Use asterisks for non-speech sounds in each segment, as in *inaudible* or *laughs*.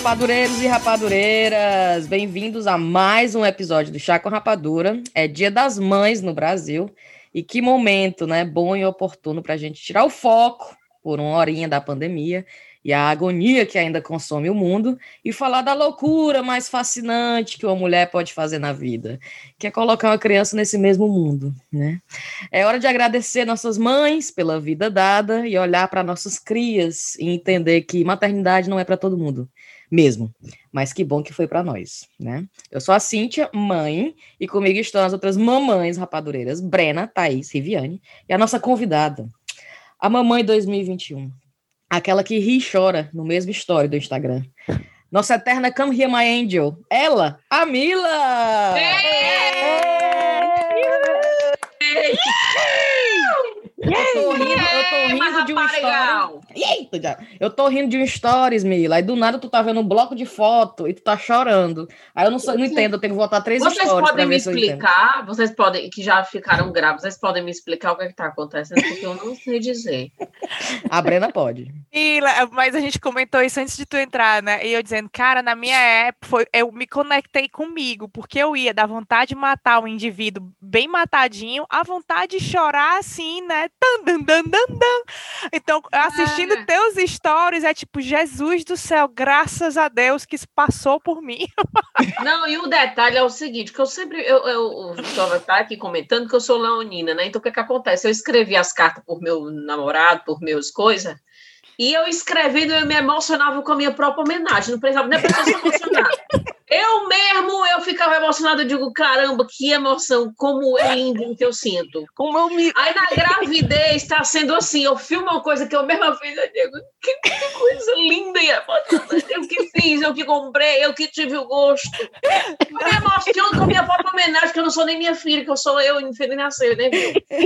rapadureiros e rapadureiras! Bem-vindos a mais um episódio do Chá com Rapadura. É Dia das Mães no Brasil. E que momento, né? Bom e oportuno para a gente tirar o foco por uma horinha da pandemia e a agonia que ainda consome o mundo e falar da loucura mais fascinante que uma mulher pode fazer na vida, que é colocar uma criança nesse mesmo mundo, né? É hora de agradecer nossas mães pela vida dada e olhar para nossas crias e entender que maternidade não é para todo mundo, mesmo. Mas que bom que foi para nós, né? Eu sou a Cíntia, mãe, e comigo estão as outras mamães rapadureiras, Brena, Thaís, Riviane, e a nossa convidada, a mamãe 2021, Aquela que ri e chora no mesmo story do Instagram. Nossa eterna Come Here My Angel. Ela, a Mila! Eu tô rindo, eu tô rindo de um story. Eita, eu tô rindo de um stories, Mila. Aí do nada tu tá vendo um bloco de foto e tu tá chorando. Aí eu não, não entendo, eu tenho que voltar três vocês stories. Vocês podem me explicar, vocês podem, que já ficaram grávidos, vocês podem me explicar o que, é que tá acontecendo, porque eu não sei dizer. A Brena pode. Mila, mas a gente comentou isso antes de tu entrar, né? E eu dizendo, cara, na minha época, foi, eu me conectei comigo, porque eu ia dar vontade de matar o um indivíduo bem matadinho, a vontade de chorar assim, né? Dan, dan, dan, dan, Então, assistindo ah. teus stories, é tipo, Jesus do céu, graças a Deus que isso passou por mim. *laughs* Não, e o detalhe é o seguinte, que eu sempre, eu, eu, o Vitor está aqui comentando que eu sou leonina, né? Então, o que que acontece? Eu escrevi as cartas por meu namorado, por meus coisas, e eu escrevendo, eu me emocionava com a minha própria homenagem, não precisava nem pessoa se emocionar. *laughs* Eu mesmo, eu ficava emocionada, eu digo, caramba, que emoção, como é lindo o que eu sinto. Como eu me... Aí na gravidez está sendo assim, eu filmo uma coisa que eu mesma fiz, eu digo, que, que coisa linda, eu que fiz, eu que comprei, eu que tive o gosto. Eu me emociono com a minha própria homenagem, que eu não sou nem minha filha, que eu sou eu, infeliz nasceu, né?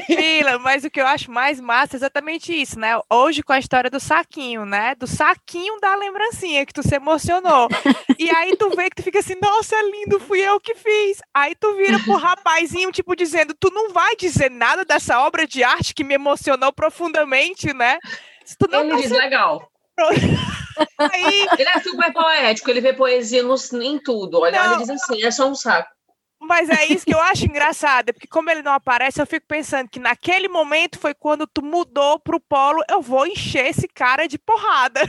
Fila, mas o que eu acho mais massa é exatamente isso, né? Hoje com a história do saquinho, né? Do saquinho da lembrancinha, que tu se emocionou. E aí tu vê que tu fica fica assim, nossa, é lindo, fui eu que fiz. Aí tu vira pro rapazinho, tipo, dizendo, tu não vai dizer nada dessa obra de arte que me emocionou profundamente, né? Se tu não ele diz, legal. *laughs* Aí... Ele é super poético, ele vê poesia no, em tudo. Olha, não, ele diz assim, é só um saco. Mas é isso que eu acho engraçado, porque como ele não aparece, eu fico pensando que naquele momento foi quando tu mudou pro polo, eu vou encher esse cara de porrada.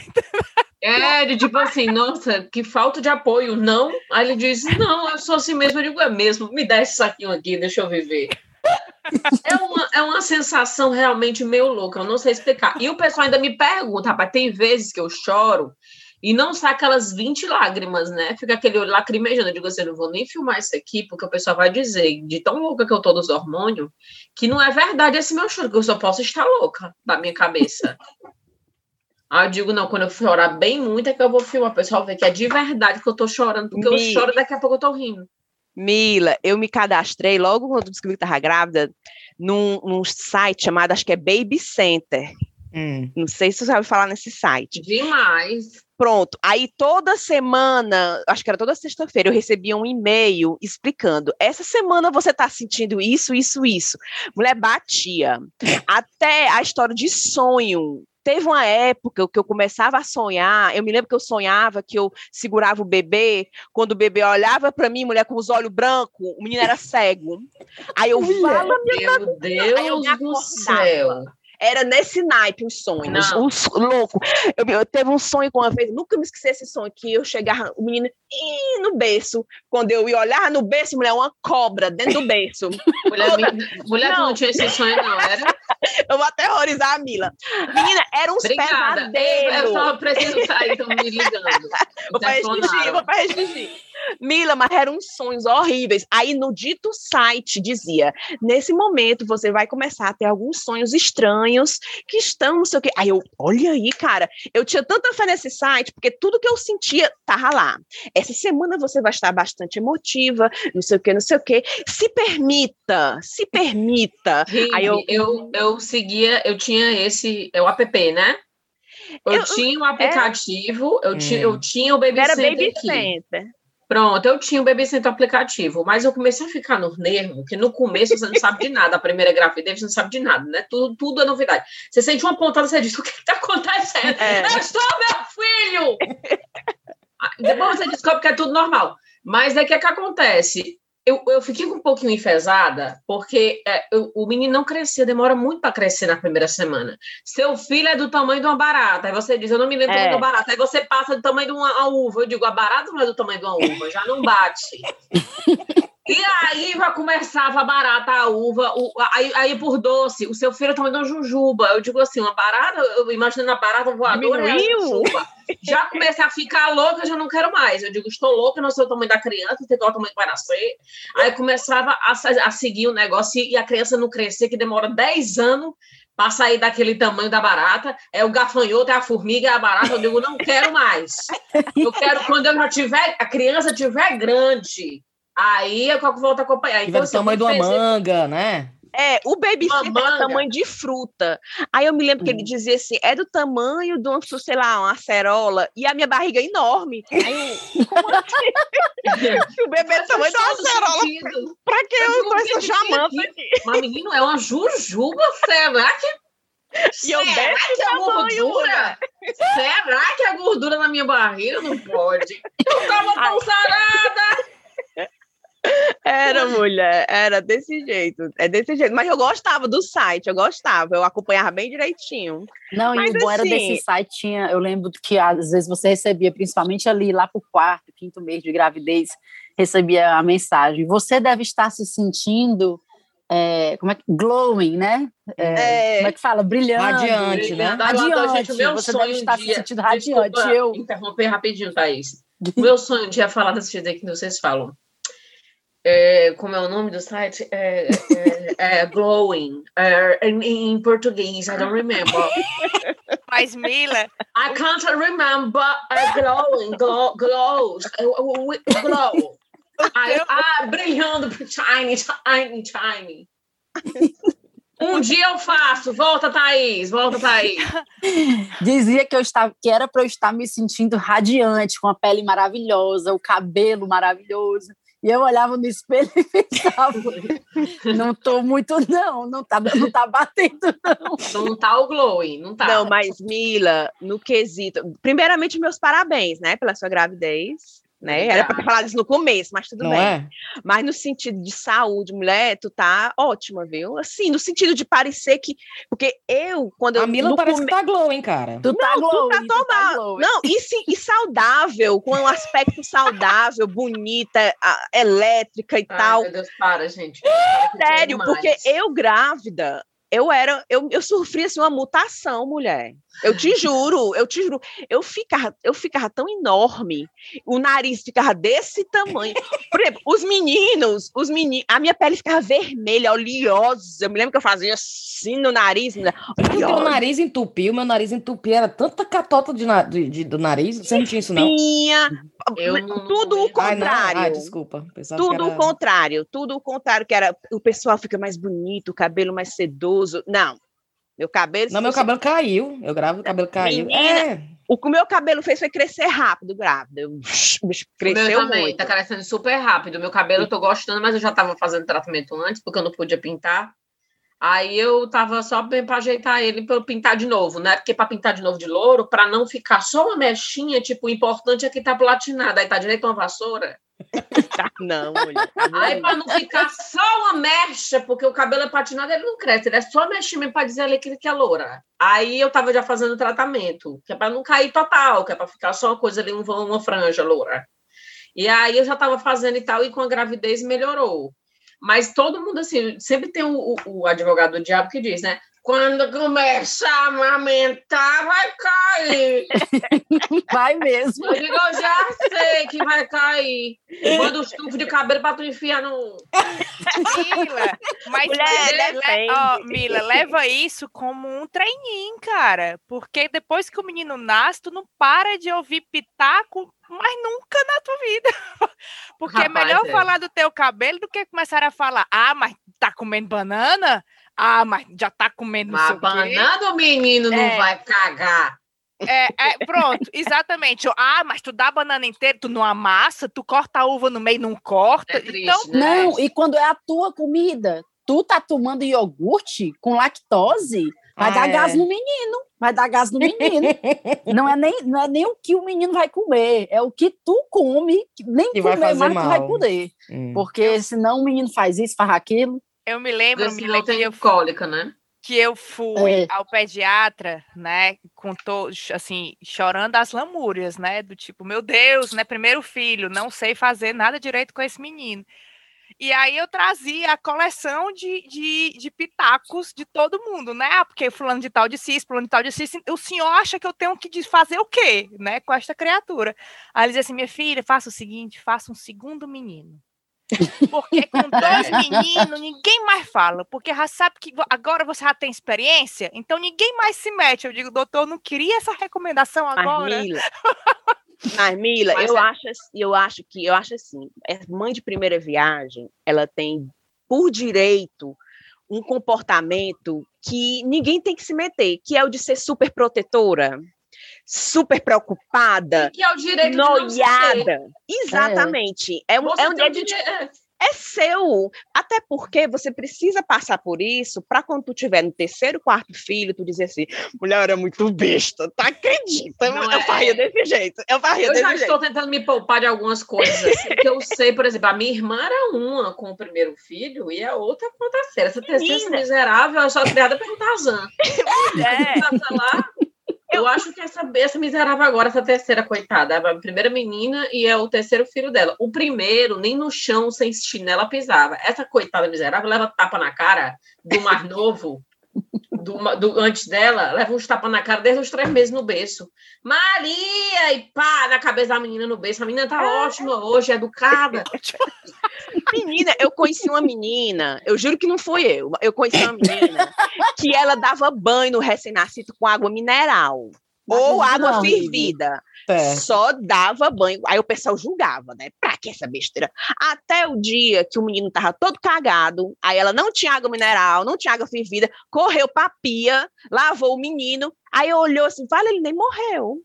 É, de tipo assim, nossa, que falta de apoio, não? Aí ele diz, não, eu sou assim mesmo, eu digo, é mesmo, me dá esse saquinho aqui, deixa eu viver. É uma, é uma sensação realmente meio louca, eu não sei explicar. E o pessoal ainda me pergunta, rapaz, tem vezes que eu choro e não sai aquelas 20 lágrimas, né? Fica aquele olho lacrimejando. Eu digo assim, eu não vou nem filmar isso aqui, porque o pessoal vai dizer, de tão louca que eu tô dos hormônios, que não é verdade esse meu choro, que eu só posso estar louca da minha cabeça. Aí *laughs* eu digo, não, quando eu chorar bem muito é que eu vou filmar. O pessoal vê que é de verdade que eu tô chorando, porque eu choro daqui a pouco eu tô rindo. Mila, eu me cadastrei logo quando descobri que estava grávida num, num site chamado, acho que é Baby Center. Hum. Não sei se você sabe falar nesse site. Demais. Pronto. Aí toda semana, acho que era toda sexta-feira, eu recebia um e-mail explicando: essa semana você tá sentindo isso, isso, isso. Mulher batia. Até a história de sonho. Teve uma época que eu começava a sonhar. Eu me lembro que eu sonhava que eu segurava o bebê. Quando o bebê olhava para mim, mulher com os olhos brancos, o menino era cego. Aí eu, fala, meu Deus do céu. Era nesse naipe os sonhos, os louco. Eu, eu, teve um sonho com uma vez, nunca me esqueci esse sonho, que eu chegava, o menino ih, no berço. Quando eu ia olhar no berço, mulher, uma cobra dentro do berço. mulher, *laughs* mulher não. não tinha esse sonho, não, era? *laughs* eu vou aterrorizar a Mila. Menina, era uns Obrigada. pesadelos. Eu só preciso sair, estão me ligando. *laughs* Vou para restringir, vou para restringir. Mila, mas eram sonhos horríveis. Aí no dito site dizia: nesse momento você vai começar a ter alguns sonhos estranhos que estão não sei o quê. Aí eu, olha aí, cara, eu tinha tanta fé nesse site, porque tudo que eu sentia tava lá. Essa semana você vai estar bastante emotiva, não sei o quê, não sei o quê. Se permita, se permita. Sim, aí eu, eu, eu seguia, eu tinha esse, é o app, né? Eu, eu tinha um aplicativo, eu, tinha, eu hum. tinha o Baby Era Center Baby aqui. Center. Pronto, eu tinha o Baby Center aplicativo, mas eu comecei a ficar no nervo, que no começo você não sabe de nada, a primeira gravidez você não sabe de nada, né? Tudo, tudo é novidade. Você sente uma pontada, você diz, o que está acontecendo? É. Eu estou, meu filho! *laughs* Depois você descobre que é tudo normal. Mas aí o que, é que acontece? Eu, eu fiquei um pouquinho enfesada, porque é, eu, o menino não crescia, demora muito para crescer na primeira semana. Seu filho é do tamanho de uma barata. Aí você diz, eu não me lembro É. do barata. Aí você passa do tamanho de uma uva. Eu digo, a barata não é do tamanho de uma uva, já não bate. *laughs* E aí vai começava a barata, a uva, o- aí, aí por doce, o seu filho é do tamanho de uma jujuba. Eu digo assim, uma barata, eu imaginando a barata voadora a Diminuiu? jujuba. Já comecei a ficar louca, já não quero mais. Eu digo, estou louca, não sei o tamanho da criança, tem qual tamanho que vai nascer. Aí começava a, a seguir o negócio e a criança não crescer, que demora 10 anos para sair daquele tamanho da barata. É o gafanhoto, é a formiga, é a barata. Eu digo, não quero mais. *laughs* Eu quero, quando eu já tiver, a criança tiver grande, aí eu volto a acompanhar. Do assim, tamanho de uma manga, né? É, o Uma é do manga. tamanho de fruta. Aí eu me lembro que ele dizia assim, é do tamanho de uma, sei lá, uma acerola, e a minha barriga é enorme. Aí eu, como assim? *laughs* *laughs* o bebê é do tamanho de uma acerola. sentido. Pra que eu Eu tô essa chamando aqui. Mas, menino, é uma jujuba, será que... *laughs* E eu será que a tamanho, gordura... Será que a gordura na minha barriga não pode? Eu tava tão sarada! Era, mulher, era desse jeito. É desse jeito. Mas eu gostava do site, eu gostava, eu acompanhava bem direitinho. Não, Mas e o bom era assim- desse site tinha, eu lembro que às vezes você recebia, principalmente ali lá pro quarto, quinto mês de gravidez, recebia a mensagem. Você deve estar se sentindo é, como é que glowing, né? É, É. Como é que fala? Radiante, né? Agora, gente, o Radiante. meu Você sonho deve estar um se dia- sentindo radiante. Desculpa Eu interromper rapidinho, Thaís. O meu sonho de é falar desse jeito que vocês falam. É, como é o nome do site? É, é, é Glowing. É, em, em português, I don't remember. *laughs* Mas, Mila, I can't remember. É glowing, glow, glows. é, Glow. Aí, ah, brilhando, shiny, shiny, shiny. Um dia eu faço. Volta, Thaís. Volta, Thaís. dizia que eu estava, que era para eu estar me sentindo radiante, com a pele maravilhosa, o cabelo maravilhoso. E eu olhava no espelho e *laughs* pensava, não estou muito, não, não tá, não tá batendo, não. Não tá o glowing, não tá. Não, mas Mila, no quesito. Primeiramente, meus parabéns, né, pela sua gravidez. Né? Era para ter falado isso no começo, mas tudo Não bem. é? Mas no sentido de saúde, mulher, tu tá ótima, viu? Assim, no sentido de parecer que. Porque eu, quando eu. A Mila no parece come- que tá glow, hein, cara? Tu tá Não, tu tá tu tá tomando. glowing. Não, e, sim, e saudável, com um aspecto saudável, bonita, a- elétrica e Ai, tal. meu Deus, para, gente. Para que tem Sério, porque eu grávida, eu era, eu, eu sofri assim, uma mutação, mulher. Eu te juro, eu te juro, eu ficava, eu ficava tão enorme, o nariz ficava desse tamanho. Por exemplo, os meninos, os meninos, a minha pele ficava vermelha, oleosa. Eu me lembro que eu fazia assim no nariz, né? Porque o oleosa. nariz entupiu, meu nariz entupia, era tanta catota de, de- de- do nariz, você não tinha isso, não? Tinha, não- tudo o não- Ai, contrário. ah, desculpa. Tudo era- o contrário, tudo o contrário, que era o pessoal fica mais bonito, o cabelo mais sedoso. Não, meu cabelo. Não, meu cabelo caiu. Eu gravo, o cabelo caiu. Menina, É, O que o meu cabelo fez foi crescer rápido, grávida. Eu- meu cresceu também muito. tá crescendo super rápido. Meu cabelo eu tô gostando, mas eu já tava fazendo tratamento antes, porque eu não podia pintar. Aí eu tava só bem pra ajeitar ele pra eu pintar de novo, né? Porque pra pintar de novo de louro, pra não ficar só uma mechinha, tipo, o importante é que tá platinado. Aí tá direito uma vassoura. *laughs* Tá, não, mulher. tá Aí pra não ficar só uma mecha, porque o cabelo é patinado, ele não cresce, ele é só mexer mesmo pra dizer ali que ele é loura. Aí eu tava já fazendo tratamento, que é pra não cair total, que é pra ficar só uma coisa ali, um- uma franja loura. E aí eu já tava fazendo e tal, e com a gravidez melhorou. Mas todo mundo, assim, sempre tem o, o- o advogado do diabo que diz, né? Quando começar a amamentar, vai cair. *laughs* Vai mesmo. Eu digo, eu já sei que vai cair. Manda o estufo de cabelo pra tu enfiar no. Mila, mas Mulher, le- ó, Mila, leva isso como um treininho, cara. Porque depois que o menino nasce, tu não para de ouvir pitaco, mas nunca na tua vida. Porque é Rapaz, melhor é. falar do teu cabelo do que começar a falar, ah, mas tá comendo banana? Ah, mas já tá comendo não sei Mas o banana menino não É. vai cagar. É, é, pronto, exatamente. Ah, mas tu dá a banana inteira, tu não amassa, tu corta a uva no meio, não corta. É triste, então, né? Não, e quando é a tua comida, tu tá tomando iogurte com lactose, vai Ah, dar é. gás no menino. vai dar gás no menino. *laughs* não, é nem, não é nem o que o menino vai comer, é o que tu come, nem Que vai comer fazer mais tu vai mal. poder. Hum. Porque senão o menino faz isso, faz aquilo. Eu me lembro, Mila, não que eu, cólica, né? que eu fui É. ao pediatra, né, com to, assim, chorando as lamúrias, né, do tipo, meu Deus, né, primeiro filho, não sei fazer nada direito com esse menino. E aí eu trazia a coleção de, de, de pitacos de todo mundo, né? Ah, porque fulano de tal disse isso, fulano de tal disse isso. O senhor acha que eu tenho que de- fazer o quê, né, com esta criatura? Aí ele dizia assim, minha filha, faça o seguinte, faça um segundo menino. Porque com dois meninos ninguém mais fala, porque já sabe que agora você já tem experiência, então ninguém mais se mete. Eu digo, doutor, eu não queria essa recomendação agora. *laughs* Mas, Mila, mas, eu, é- acho, eu acho que eu acho assim, é mãe de primeira viagem, ela tem por direito um comportamento que ninguém tem que se meter, que é o de ser super protetora, super preocupada, Que é o direito de não ser. noiada. Exatamente. É, um, é, um, é dire- é. é seu. Até porque você precisa passar por isso para quando tu tiver no terceiro, quarto filho, tu dizer assim, mulher era muito besta, tu acredita? Não, eu é- faria desse jeito, eu faria Eu desse já jeito. estou tentando me poupar de algumas coisas, assim, que eu sei, por exemplo, a minha irmã era uma com o primeiro filho e a outra com a terceira. Essa terceira miserável é só criada pelo Tarzan. *laughs* É. Essa lá, eu acho que essa, essa miserável agora, essa terceira, coitada, a primeira menina e é o terceiro filho dela. O primeiro, nem no chão, sem chinela, pisava. Essa coitada miserável leva tapa na cara do mais *laughs* novo, do, do- antes dela, leva uns tapas na cara desde os três meses no berço. Maria! E pá, na cabeça da menina no berço. A menina tá ótima hoje, educada. *laughs* Menina, eu conheci uma menina, eu juro que não fui eu, eu conheci uma menina que ela dava banho no recém-nascido com água mineral. Ou Mas água não, fervida. É. Só dava banho. Aí o pessoal julgava, né? Pra que essa besteira? Até o dia que o menino tava todo cagado, aí ela não tinha água mineral, não tinha água fervida, correu pra pia, lavou o menino, aí olhou assim, vale, ele nem morreu.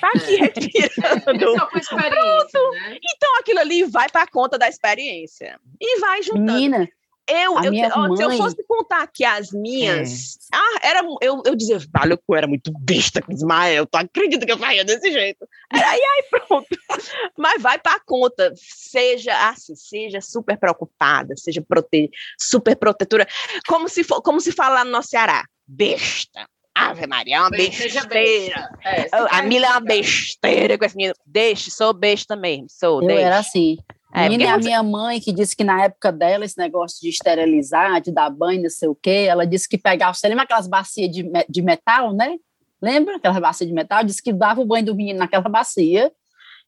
Tá aqui *laughs* respirando. Só com experiência, né? Então aquilo ali vai pra conta da experiência. E vai juntando. Menina, Eu, A eu minha ó, se eu fosse contar aqui as minhas, ah, era, eu, eu dizia, vale, eu era muito besta com Ismael, tu acredita que eu faria desse jeito? Aí, aí pronto. *laughs* Mas vai pra conta, seja assim, seja super preocupada, seja prote, super protetora, como se, for, como se fala lá no nosso Ceará, besta. Ave Maria, é uma Bem, seja besteira. É, A Mila é uma besteira com esse menino. Deixe, sou besta mesmo, sou, eu deixe. era assim. É, porque e a você- minha mãe, que disse que na época dela, esse negócio de esterilizar, de dar banho, não sei o quê, ela disse que pegava, você lembra aquelas bacias de, de metal, né? Lembra aquelas bacias de metal? Disse que dava o banho do menino naquela bacia,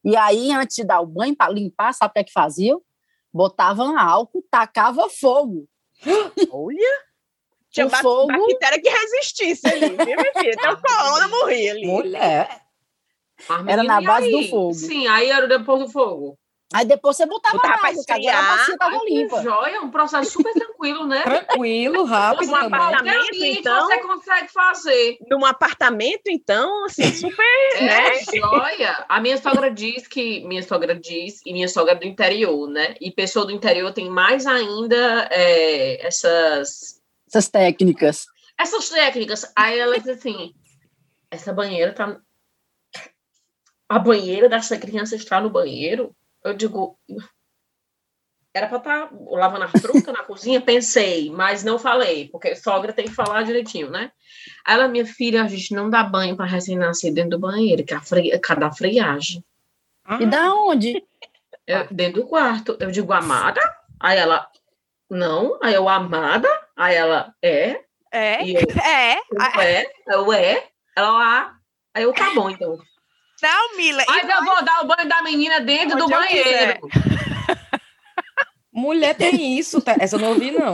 e aí, antes de dar o banho, para limpar, sabe o que é que faziam? Botavam álcool, tacava fogo. *gasps* Olha, tinha ba- fogo- bactéria que resistisse ali, viu, minha filha? Até o *laughs* corona morria ali. Mulher. Mas, Era na base do aí? fogo. Sim, aí era depois do fogo. Aí depois você botava, Botava água, que agora a esfriar. bacia Ai, que limpa. joia, um processo super tranquilo, né? Tranquilo, rápido Um também. apartamento, ambiente então? você consegue fazer. Num apartamento, então, assim, super, É, né? joia. A minha sogra diz que. Minha sogra diz, e minha sogra é do interior, né? E pessoa do interior tem mais ainda é, essas, Essas técnicas. essas técnicas. Aí ela diz assim: essa banheira tá. A banheira dessa criança está no banheiro. Eu digo. Era para estar lavando a fruta na cozinha, pensei, mas não falei, porque sogra tem que falar direitinho, né? Aí ela, minha filha, a gente não dá banho para recém-nascido dentro do banheiro, que é a fri... cada friagem. E da onde? Eu- dentro do quarto. Eu digo, amada? Aí ela, não. Aí eu, amada? Aí ela, é. É, E eu, é. eu, é. Eu, é. Ela, ah. Aí eu, tá bom, então. Não, Mila. Mas eu vou dar o banho da menina dentro do banheiro. Mulher tem isso, tá? essa eu não ouvi, não.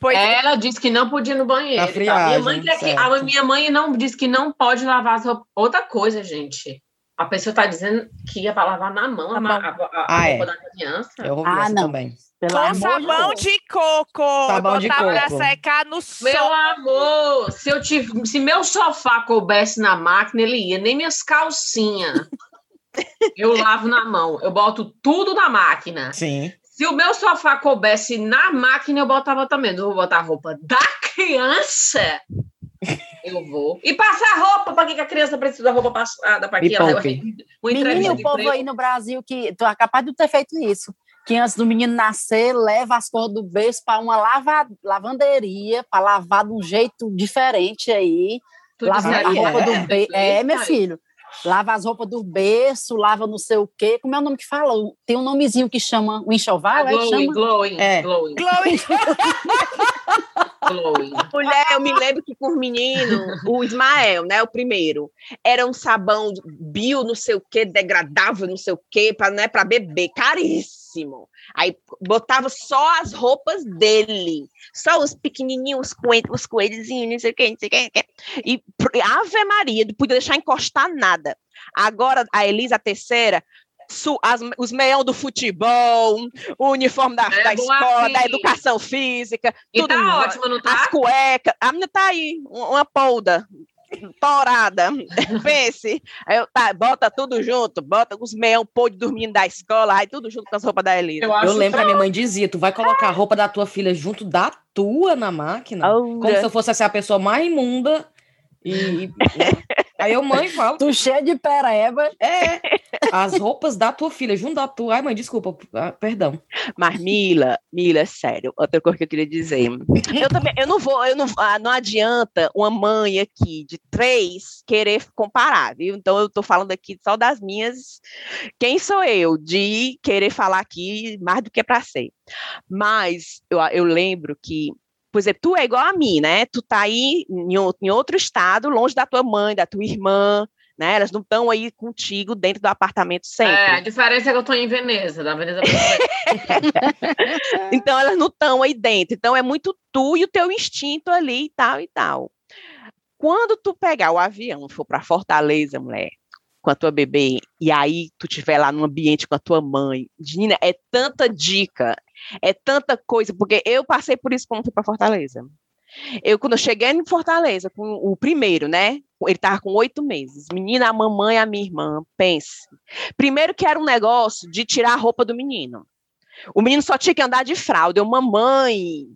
Pois é. Ela disse que não podia ir no banheiro. Na e tal. minha friagem, mãe quer que, a minha mãe não disse que não pode lavar as roupas. Outra coisa, gente. A pessoa tá dizendo que ia para lavar na mão a, Na a, a- a Ah, é. roupa da criança. Eu ouvi Ah, essa não. também. Pelo Com de sabão Deus. de coco. Sabão de botava pra coco. secar no Meu sol. amor, se eu tive, se meu sofá coubesse na máquina, ele ia, nem minhas calcinhas. *laughs* Eu lavo na mão, eu boto tudo na máquina. Sim. Se o meu sofá coubesse na máquina, eu botava também. Não vou botar a roupa da criança. *laughs* Eu vou. E passar roupa, para que a criança precisa da roupa passada? Para que ela Menino, o povo emprego. aí no Brasil que tu é capaz de ter feito isso. Que antes do menino nascer, leva as cores do berço para uma lava, lavanderia, para lavar de um jeito diferente aí. Tu lava a roupa do é? berço. É, meu filho. Lava as roupas do berço, lava não sei o quê. Como é o nome que fala? Tem um nomezinho que chama o enxoval, é? Glowing, chama? glowing, É. glowing, *laughs* Chloe. Mulher, eu me lembro que com o menino, o Ismael, né, o primeiro, era um sabão bio, não sei o que, degradável, não sei o que, para né, beber, caríssimo. Aí botava só as roupas dele, só os pequenininhos, os coelhos, os não sei o que, não sei o quê. E Ave Maria, não podia deixar encostar nada. Agora, a Elisa, a terceira, as- os meião do futebol, o uniforme da, É da escola, da assim. educação física, E tudo tá ótima, não as tá? cuecas. A menina tá aí, um- uma polda, torada. *laughs* Pense. Aí eu, tá, bota tudo junto, bota os meião podre dormindo da escola, aí tudo junto com as roupas da Elisa. Eu lembro que a minha mãe dizia: tu vai colocar a roupa da tua filha junto da tua na máquina? Como se eu fosse assim, a pessoa mais imunda. E, e, né? Aí eu, mãe, falo. Tu cheio de pereba. É, as roupas da tua filha, junto da tua. Ai, mãe, desculpa, ah, perdão. Mas Mila, Mila, sério, outra coisa que eu queria dizer. Eu também, eu não vou, eu não, ah, não adianta uma mãe aqui de três querer comparar, viu? Então eu tô falando aqui só das minhas. Quem sou eu de querer falar aqui mais do que para ser? Mas eu, eu lembro que por exemplo, tu é igual a mim, né? Tu tá aí em, outro estado, longe da tua mãe, da tua irmã, né? Elas não estão aí contigo dentro do apartamento sempre. É, a diferença é que eu tô em Veneza, da Veneza. *laughs* Então elas não estão aí dentro. Então é muito tu e o teu instinto ali e tal e tal. Quando tu pegar o avião e for para Fortaleza, mulher, com a tua bebê, e aí tu estiver lá no ambiente com a tua mãe, Gina, é tanta dica, é tanta coisa, porque eu passei por isso quando fui para Fortaleza. Eu, quando eu cheguei em Fortaleza, com o primeiro, né? Ele tava com oito meses. Menina, a mamãe, a minha irmã, pense. Primeiro que era um negócio de tirar a roupa do menino. O menino só tinha que andar de fralda. Eu, mamãe,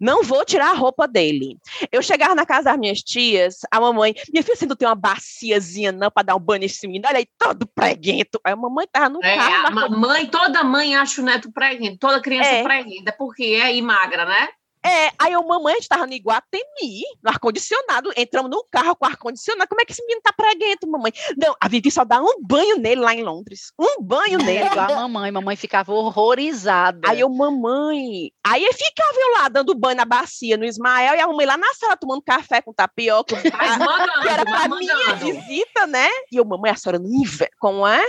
não vou tirar a roupa dele. Eu chegava na casa das minhas tias, a mamãe, minha filha, você não tem uma baciazinha não para dar um banho nesse menino? Olha aí, todo preguento. Aí a mamãe tava no É, carro. a na ma- mãe, toda mãe acha o neto preguiça, toda criança É. preguiça, porque é e magra, né? É, aí eu, mamãe, a gente tava no Iguatemi, no ar-condicionado, entramos no carro com ar-condicionado, como é que esse menino tá preguento, mamãe? Não, a Vivi só dá um banho nele lá em Londres, um banho nele. igual a mamãe, mamãe ficava horrorizada. Aí eu, mamãe, aí eu ficava eu lá dando banho na bacia no Ismael e a mamãe lá na sala tomando café com tapioca, Mas *laughs* que era mandando, pra minha mandando. visita, né? E eu, mamãe, a senhora não inve... Como é?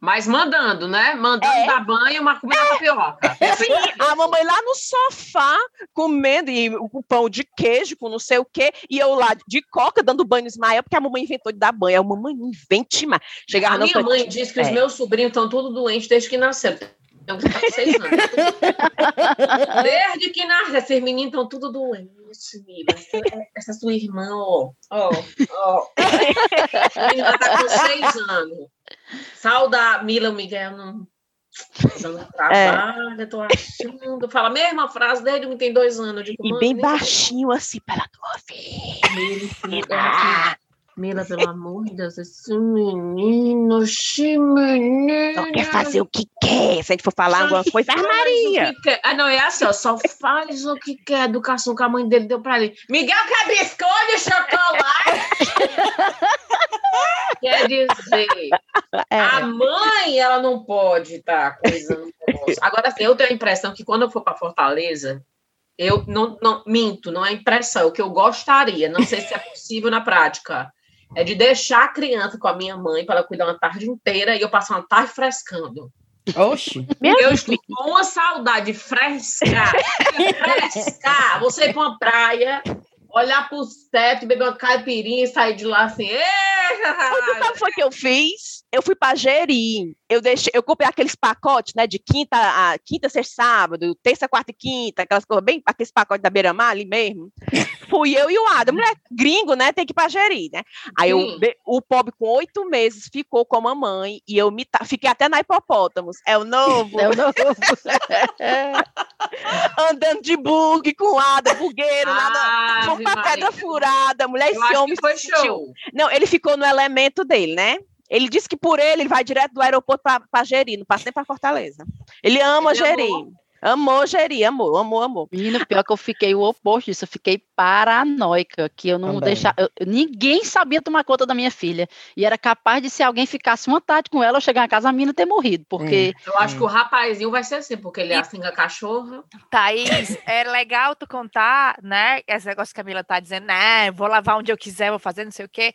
Mas mandando, né? Mandando É. dar banho, mas comendo tapioca. *laughs* Sim, a mamãe lá no sofá, comendo e o pão de queijo com não sei o quê, e eu lá de coca dando banho no Ismael, porque a mamãe inventou de dar banho. A mamãe invente mais. Chegava A minha mãe diz que os É. meus sobrinhos estão todos doentes desde que nasceram. *laughs* Desde que nasceram, esses meninos estão tudo doentes, Mila. Essa, essa sua irmã, ó. Ó, ó. *laughs* A menina tá com seis anos. Sauda, Mila, o Miguel não. Não trabalha, tô achando. Fala a mesma frase desde que tem dois anos. Digo, E "Mãe, bem Mila, baixinho assim, pra ela não ouvir. Mila, pelo amor de Deus, esse menino, esse menino. Só quer fazer o que quer. Se a gente for falar alguma coisa, Faz ah. Ah, não, é assim, ó, só faz o que quer, a educação que a mãe dele deu pra ele. Miguel quer biscoito e chocolate? *laughs* quer dizer, É. a mãe, ela não pode estar coisando o negócio. Agora, assim, eu tenho a impressão que quando eu for para Fortaleza, eu não, não minto, não é impressão, o que eu gostaria, não sei se é possível na prática, é de deixar a criança com a minha mãe para ela cuidar uma tarde inteira e eu passar uma tarde frescando. Oxi. Eu estou com uma saudade de frescar. frescar. Você ir para uma praia, olhar para o teto, beber uma caipirinha e sair de lá assim. Sabe o que foi que eu fiz? Eu fui para Jeri. Eu deixei, eu comprei aqueles pacotes, né, de quinta a quinta, sexta, sábado, terça, quarta e quinta, aquelas coisas bem, aqueles pacotes da Beira-Mar ali mesmo. Fui eu e o Adam. Mulher gringo, né? Tem que ir pra gerir, né? Aí eu, o pobre com oito meses ficou com a mamãe e eu me fiquei até na hipopótamos. É o novo. É o novo. *laughs* andando de bug com o Adam, bugueiro, nada. Foi uma Maria. pedra furada, mulher, Eu esse homem foi se sentiu- show. Não, ele ficou no elemento dele, né? Ele disse que por ele, ele vai direto do aeroporto para Jeri, não passa nem para Fortaleza. Ele ama Ele amou. Amou Jeri, amou, amou, amou. Menina, pior que eu fiquei o oposto disso, eu fiquei paranoica, que eu não Também. deixava, eu- ninguém sabia tomar conta da minha filha, e era capaz de se alguém ficasse uma tarde com ela, eu chegar em casa, a menina ter morrido, porque Eu acho que o rapazinho vai ser assim, porque ele assinga cachorro. Thaís, é legal tu contar, né? Esse negócio que a Mila tá dizendo, né? Vou lavar onde eu quiser, vou fazer não sei o quê.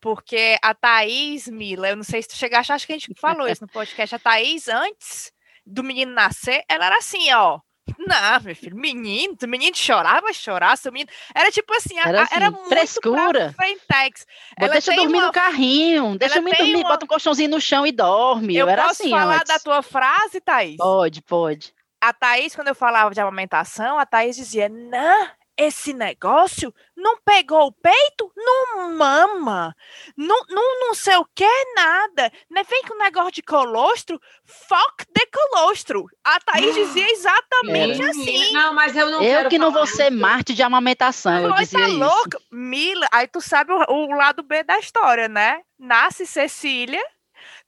Porque a Thaís, Mila, eu não sei se tu chegaste, acho que a gente falou isso no podcast. A Thaís, antes do menino nascer, ela era assim, ó. Não, meu filho, menino, o menino chorava, vai chorar, seu menino. Era tipo assim, Era a- era assim, muito frescura. frentex. Deixa eu dormir uma- no carrinho, deixa eu dormir, uma- bota um colchãozinho no chão e dorme. Eu, Eu era posso assim falar antes. da tua frase, Thaís? Pode, pode. a Thaís, quando eu falava de amamentação, a Thaís dizia: Não, esse negócio não pegou o peito, não mama, não, não, não sei o que, nada. Né? Vem com negócio de colostro, foco de colostro. A Thaís dizia exatamente Menina, assim. Não, mas eu não eu quero que não vou ser isso. Marte de amamentação, dizia tá louca? Mila, aí tu sabe o, o lado B da história, né? Nasce Cecília,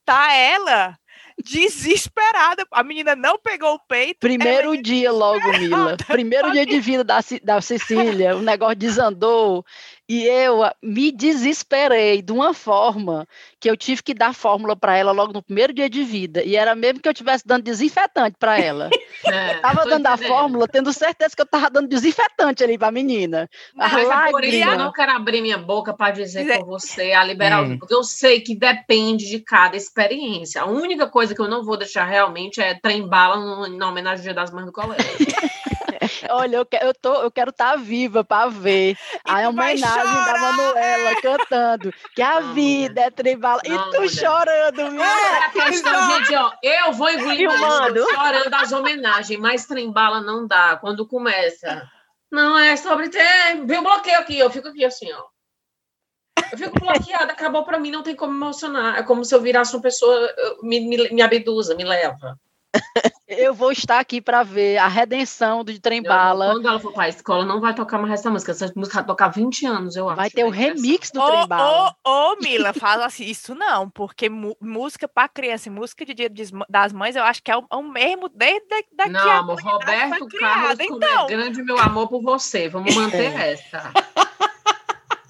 tá ela desesperada. A menina não pegou o peito. Primeiro dia logo, Mila. Primeiro dia de vida da, da Cecília, o negócio desandou. E eu ah, me desesperei de uma forma que eu tive que dar fórmula para ela logo no primeiro dia de vida. E era mesmo que eu estivesse dando desinfetante para ela. *laughs* É, Tava tô dando a fórmula, tendo certeza que eu tava dando desinfetante ali pra menina. Não, A Mas é por isso eu não quero abrir minha boca para dizer com você a liberar, Hum. porque eu sei que depende de cada experiência. A única coisa que eu não vou deixar realmente é trem bala no- na homenagem ao Dia das Mães do Colégio. *laughs* *laughs* Olha, eu, que- eu, tô, eu quero estar viva para ver a tu vai homenagem da. Manuela cantando que a Não, vida é trembala. E Não, tu mulher. chorando, Mila. É a questão, gente, ó, eu vou engolir chorando as homenagens, mas trem bala não dá. Quando começa, não é sobre ter. Viu bloqueio aqui, eu fico aqui assim, ó. Eu fico bloqueada, acabou pra mim, não tem como emocionar. É como se eu virasse uma pessoa, eu- me, me, me abduza, me leva. Eu vou estar aqui para ver a redenção do Trem Bala. Quando ela for pra escola, não vai tocar mais essa música. Essa música vai tocar há 20 anos, eu acho. Vai ter o né? remix do Ô, Trem Bala. ô, ô, Mila, fala assim, isso não, porque música para criança e música de Dia das Mães, eu acho que é o, é o mesmo desde da- Não, a amor, Roberto. Carlos, como Então, é grande meu amor por você. Vamos manter essa. *laughs*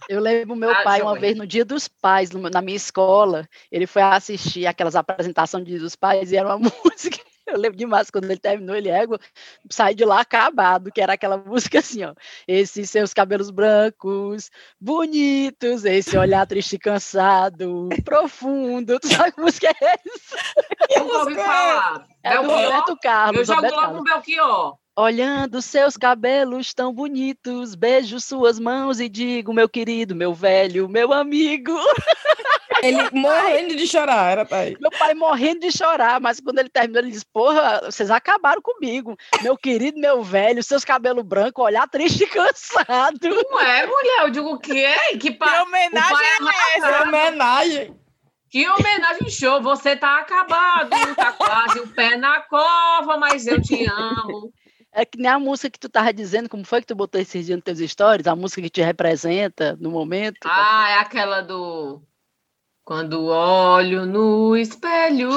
Eu lembro meu Ah, pai uma vez no Dia dos Pais, no- na minha escola, ele foi assistir aquelas apresentações do Dia dos Pais e era uma *laughs* música. *laughs* Eu lembro demais quando ele terminou, ele égua, sai de lá acabado, que era aquela *laughs* música assim, ó. Esses seus cabelos brancos, bonitos, esse olhar triste e cansado, profundo. Tu *laughs* sabe que música é essa? Eu ouvi falar. É do Belchior? Roberto Carlos. Eu jogo Roberto logo Carlos. Belchior. Olhando seus cabelos tão bonitos, beijo suas mãos e digo, meu querido, meu velho, meu amigo. Ele *laughs* morrendo de chorar, era Thaís. Meu pai morrendo de chorar, mas quando ele terminou, ele disse: Porra, vocês acabaram comigo. Meu querido, meu velho, seus cabelos brancos, olhar triste e cansado. Não é, mulher? Eu digo o quê? Que, que pa... homenagem o pai é essa? É homenagem. que homenagem show. Você tá acabado, tá quase o pé na cova, mas eu te amo. É que nem a música que tu tava dizendo, como foi que tu botou esses dias nos teus stories, a música que te representa no momento. Ah, é aquela do. Quando olho no espelho,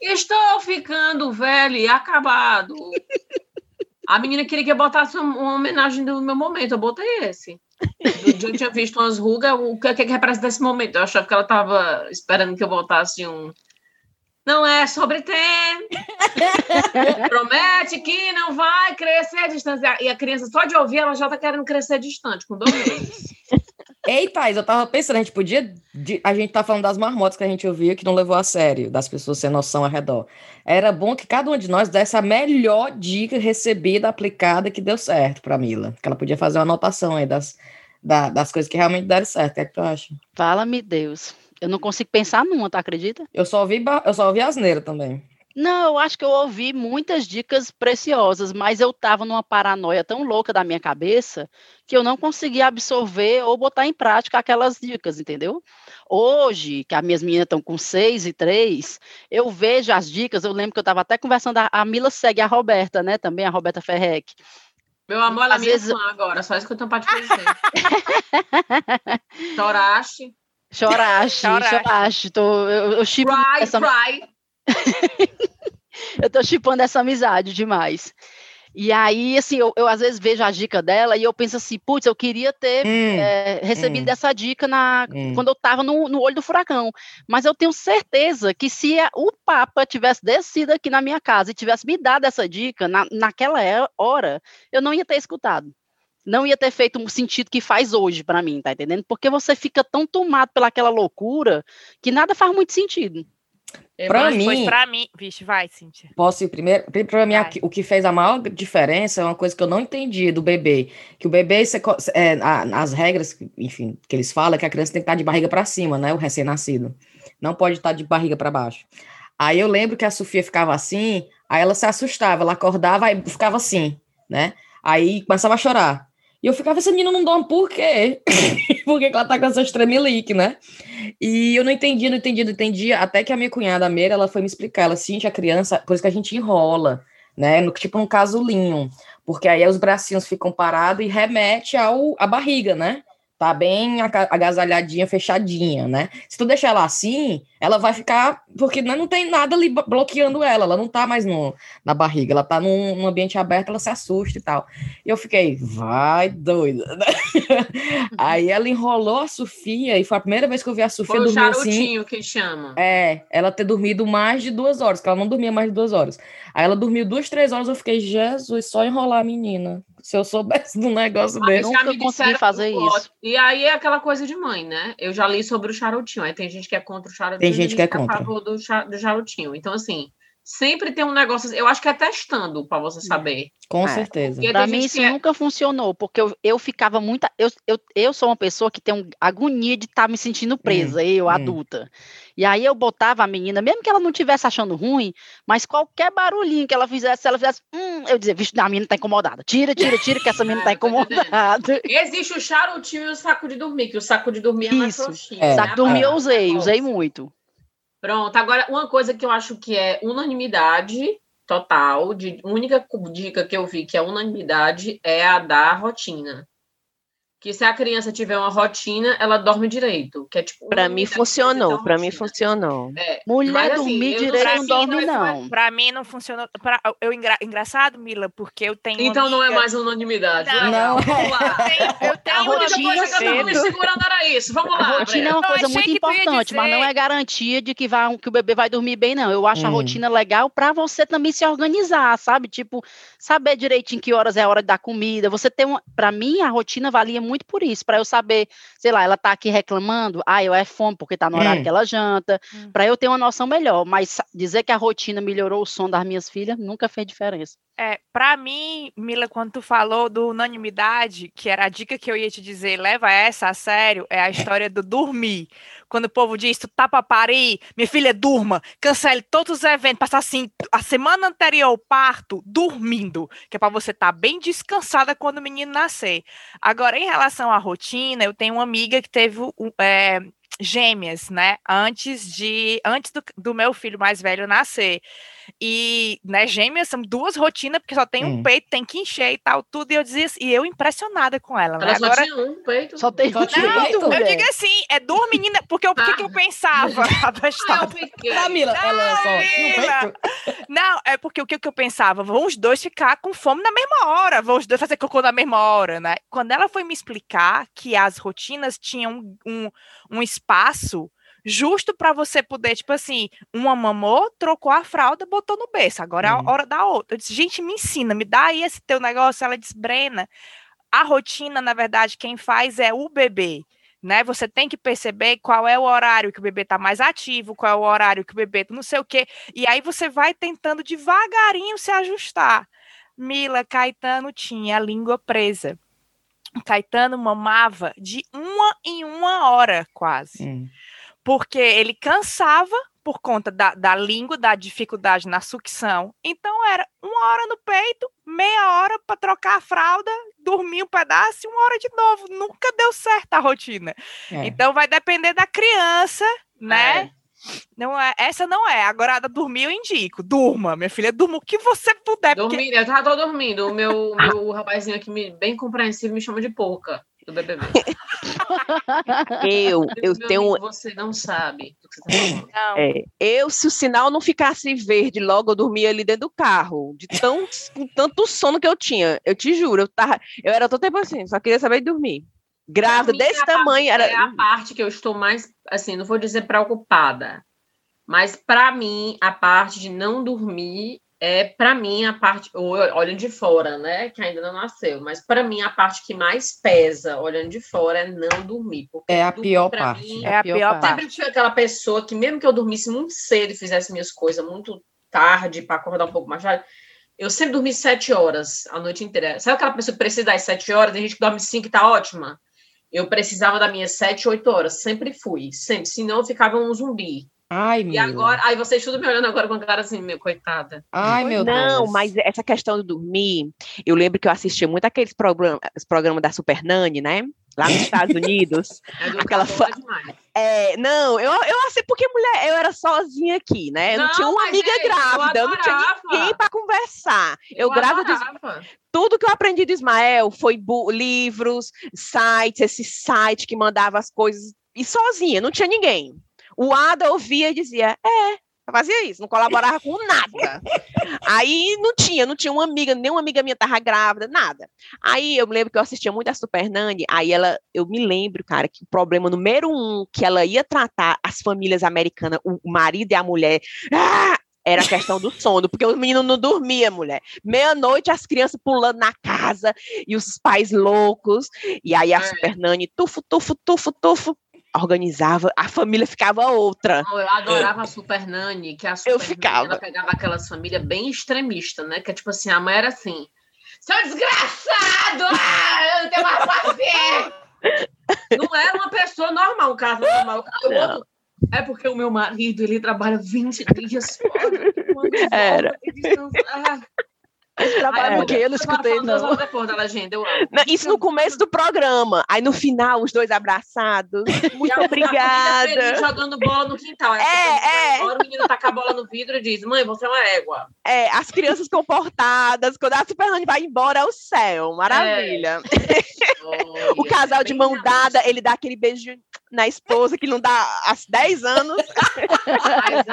estou ficando velho e acabado. A menina queria que eu botasse uma, homenagem do meu momento, eu botei esse. Eu tinha visto umas rugas, o que, que, que representa esse momento? Eu achava que ela estava esperando que eu botasse um. Não é sobre tempo. Promete que não vai crescer distante. E a criança, só de ouvir, ela já tá querendo crescer distante, com dois meses. Ei, Thais, eu tava pensando, a gente podia. A gente tá falando das marmotas que a gente ouvia que não levou a sério, das pessoas sem noção ao redor. Era bom que cada uma de nós desse a melhor dica recebida, aplicada, que deu certo pra Mila. Que ela podia fazer uma anotação aí das, da- das coisas que realmente deram certo. O que é que tu acha? Fala-me Deus. Eu não consigo pensar numa, tu acredita? Eu só ouvi, eu só ouvi asneira também. Não, eu acho que eu ouvi muitas dicas preciosas, mas eu estava numa paranoia tão louca da minha cabeça que eu não conseguia absorver ou botar em prática aquelas dicas, entendeu? Hoje, que as minhas meninas estão com seis e três, eu vejo as dicas, eu lembro que eu estava até conversando, a, a Mila segue a Roberta, né, também, a Roberta Ferrec. Meu amor, ela é Às minha vezes- agora, só isso que eu tenho pra te dizer. *laughs* Choraste. Choraste, Choraste. choraste, tô, eu, eu chipo Cry, essa, cry. *laughs* eu tô chipando essa amizade demais. E aí, assim, eu, eu às vezes vejo a dica dela e eu penso assim, putz, eu queria ter Hum, é, recebido hum. essa dica na, hum. quando eu estava no, no olho do furacão. Mas eu tenho certeza que se a- o Papa tivesse descido aqui na minha casa e tivesse me dado essa dica na, naquela hora, eu não ia ter escutado. Não ia ter feito um sentido que faz hoje para mim, tá entendendo? Porque você fica tão tomado pelaquela loucura que nada faz muito sentido. Pra Mas mim- pra mim. Vixe, vai, Cíntia. Posso ir primeiro? Pri- Pra mim, o que fez a maior diferença é uma coisa que eu não entendi do bebê. Que o bebê, co- é, as regras, enfim, que eles falam é que a criança tem que estar de barriga para cima, né? O recém-nascido. Não pode estar de barriga para baixo. Aí eu lembro que a Sofia ficava assim, aí ela se assustava, ela acordava e ficava assim, né? Aí começava a chorar. E eu ficava, essa menina não dorme por quê? *laughs* por que que ela tá com essa tremelique, né? E eu não entendi, não entendi, não entendi, até que a minha cunhada, a Meira, ela foi me explicar, ela sente a criança, por isso que a gente enrola, né, no, tipo um casulinho, porque aí os bracinhos ficam parados e remete ao, à barriga, né, tá bem aga- agasalhadinha, fechadinha, né, se tu deixar ela assim, ela vai ficar, porque não tem nada ali blo- bloqueando ela, ela não tá mais no, na barriga, ela tá num, num ambiente aberto, ela se assusta e tal, e eu fiquei, vai doida, *laughs* aí ela enrolou a Sofia, e foi a primeira vez que eu vi a Sofia Foi o dormir assim, charutinho que chama. é, ela ter dormido mais de duas horas, que ela não dormia mais de duas horas. Aí ela dormiu duas, três horas, eu fiquei, Jesus, só enrolar a menina. Se eu soubesse de um negócio Aí desse. nunca consegui fazer isso. E aí é aquela coisa de mãe, né? Eu já li sobre o charutinho. Aí tem gente que é contra o charutinho. Tem gente que é a contra. favor do, do charutinho. Então, assim, sempre tem um negócio. Eu acho que é testando pra você saber. Com É. certeza. Para mim isso é- nunca funcionou, porque eu, eu ficava muito. Eu, eu, eu sou uma pessoa que tem um, agonia de estar me sentindo presa, eu, hum. adulta. E aí eu botava a menina, mesmo que ela não estivesse achando ruim, mas qualquer barulhinho que ela fizesse, se ela fizesse, hum, eu dizia, vixe, a menina tá incomodada. Tira, tira, tira, que essa menina tá *laughs* incomodada. Existe o charutinho e o saco de dormir, que o saco de dormir é mais Isso. É. né? Saco de dormir eu usei, a- usei muito. Pronto, agora uma coisa que eu acho que é unanimidade total, de única dica que eu vi que é unanimidade é a da rotina. Que se a criança tiver uma rotina, ela dorme direito. Que é tipo. Pra mim funcionou, pra mim funcionou. É, Mulher Mas, assim, dormir não direito não dorme, vai- não. Pra mim não funcionou. Pra, eu engra- engraçado, Mila, porque eu tenho. Então não é amiga- mais unanimidade. Não, não. Vamos lá. Eu tenho, eu *laughs* tenho A rotina coisa que eu tava me segurando era isso. Vamos A lá. rotina é uma coisa muito importante, mas não dizer- é garantia de que, vai, que o bebê vai dormir bem, não. Eu acho a Hum. rotina legal para você também se organizar, sabe? Tipo, saber direitinho que horas é a hora da comida. Você tem uma. Para mim, a rotina valia muito por isso, para eu saber, sei lá, ela tá aqui reclamando, ah, eu é fome porque tá no horário Hum. que ela janta, Hum. para eu ter uma noção melhor. Mas dizer que a rotina melhorou o som das minhas filhas nunca fez diferença. É, pra mim, Mila, quando tu falou do unanimidade, que era a dica que eu ia te dizer, leva essa a sério, é a *laughs* história do dormir. Quando o povo diz, tu tá pra parir, minha filha, durma, cancele todos os eventos, passa assim, a semana anterior ao parto, dormindo, que é pra você estar bem descansada quando o menino nascer. Agora, em relação à rotina, eu tenho uma amiga que teve é, gêmeas, né, antes de, antes do, do meu filho mais velho nascer. E, né, gêmeas são duas rotinas, porque só tem um Hum. peito, tem que encher e tal, tudo. E eu dizia assim, e eu impressionada com ela, né? Ela só Agora, tinha um peito. Só tem Só muito, peito? eu mulher. digo assim, é duas meninas, porque o que, que eu pensava? Ah, eu fiquei. Camila, ela só tinha um Camila! peito? Não, é porque o que, que eu pensava? Vão os dois ficar com fome na mesma hora, vão os dois fazer cocô na mesma hora, né? Quando ela foi me explicar que as rotinas tinham um, um espaço justo para você poder, tipo assim, uma mamou, trocou a fralda, botou no berço, agora é a hora da outra. Eu disse, gente, me ensina, me dá aí esse teu negócio. Ela disse, Brena, a rotina, na verdade, quem faz é o bebê. Né? Você tem que perceber qual é o horário que o bebê está mais ativo, qual é o horário que o bebê não sei o quê. E aí você vai tentando devagarinho se ajustar. Mila, Caetano tinha a língua presa. Caetano mamava de uma em uma hora, quase Hum. porque ele cansava por conta da, da língua, da dificuldade na sucção. Então era uma hora no peito, meia hora para trocar a fralda, dormir um pedaço e uma hora de novo. Nunca deu certo a rotina. É. Então vai depender da criança, né? É. Não é, essa não é. Agora a da dormir eu indico. Durma, minha filha, durma o que você puder. porque- Dormindo, eu já tô dormindo. O meu, o meu rapazinho aqui, me- bem compreensivo, me chama de pouca do BBB. Eu, *laughs* eu Meu tenho. amigo, Você não sabe do que você tá falando. Não. é, eu, se o sinal não ficasse verde logo, eu dormia ali dentro do carro, de tão, com tanto sono que eu tinha. Eu te juro, eu, tava, eu era todo tempo assim, só queria saber de dormir. Grávida, desse a tamanho, parte- era. É a parte que eu estou mais, assim, não vou dizer preocupada, mas para mim, a parte de não dormir é, para mim, a parte, olhando de fora, né, que ainda não nasceu, mas para mim, a parte que mais pesa, olhando de fora, é não dormir. porque É a dormir, pior pra parte. mim, É a pior pior parte. parte. Sempre fui aquela pessoa que, mesmo que eu dormisse muito cedo e fizesse minhas coisas muito tarde, para acordar um pouco mais tarde, eu sempre dormi sete horas a noite inteira. Sabe aquela pessoa que precisa das sete horas? Tem gente que dorme cinco e tá ótima. Eu precisava das minhas sete, oito horas. Sempre fui. Sempre. Senão eu ficava um zumbi. Ai, E agora. Aí vocês tudo me olhando agora com cara assim, meu, coitada. Ai, meu não, Deus. mas essa questão de dormir, eu lembro que eu assistia muito aqueles programas programa da Super Nani, né? Lá nos Estados *laughs* Unidos. É Aquela calor fa- demais. É, não, eu, eu assim, porque mulher, eu era sozinha aqui, né? Eu não, Não, tinha uma amiga gente, eu grávida, eu não tinha ninguém para conversar. Eu, grávida, adorava. tudo que eu aprendi do Ismael foi bu- livros, sites, esse site que mandava as coisas, e sozinha, não tinha ninguém. O Ada ouvia e dizia, é, fazia isso, não colaborava com nada. Aí não tinha, não tinha uma amiga, nenhuma amiga minha tava grávida, nada. Aí eu me lembro que eu assistia muito a Super Nani, aí ela, eu me lembro, cara, que o problema número um que ela ia tratar as famílias americanas, o o marido e a mulher, ah, era a questão do sono, porque o menino não dormia, mulher. Meia-noite, as crianças pulando na casa e os pais loucos. E aí a É. Super Nani, tufo, tufo, tufo, tufo, organizava, a família ficava outra. Não, Eu adorava a Super Nani, que a Super Eu Nani, ficava. ela pegava aquelas famílias bem extremistas, né? Que é tipo assim, a mãe era assim, seu desgraçado! Ah, eu não tenho mais paciência! *laughs* Não era uma pessoa normal, um caso normal. Outro, é porque o meu marido, ele trabalha 20 dias fora. *laughs* Era. Esse trabalho Era. que eu não escutei, não. horas depois da legenda, eu amo. Não, Isso no começo do programa. Aí no final, os dois abraçados. *laughs* Muito E a- a família feliz obrigada. jogando bola no quintal. É, é. embora, O menino taca a bola no vidro e diz: Mãe, você é uma égua. É, as crianças comportadas. Quando a Super Nani vai embora, é o céu. Maravilha. *laughs* O Olha, casal de bem mão dada, ele dá aquele beijo na esposa que não dá há 10 anos. Mas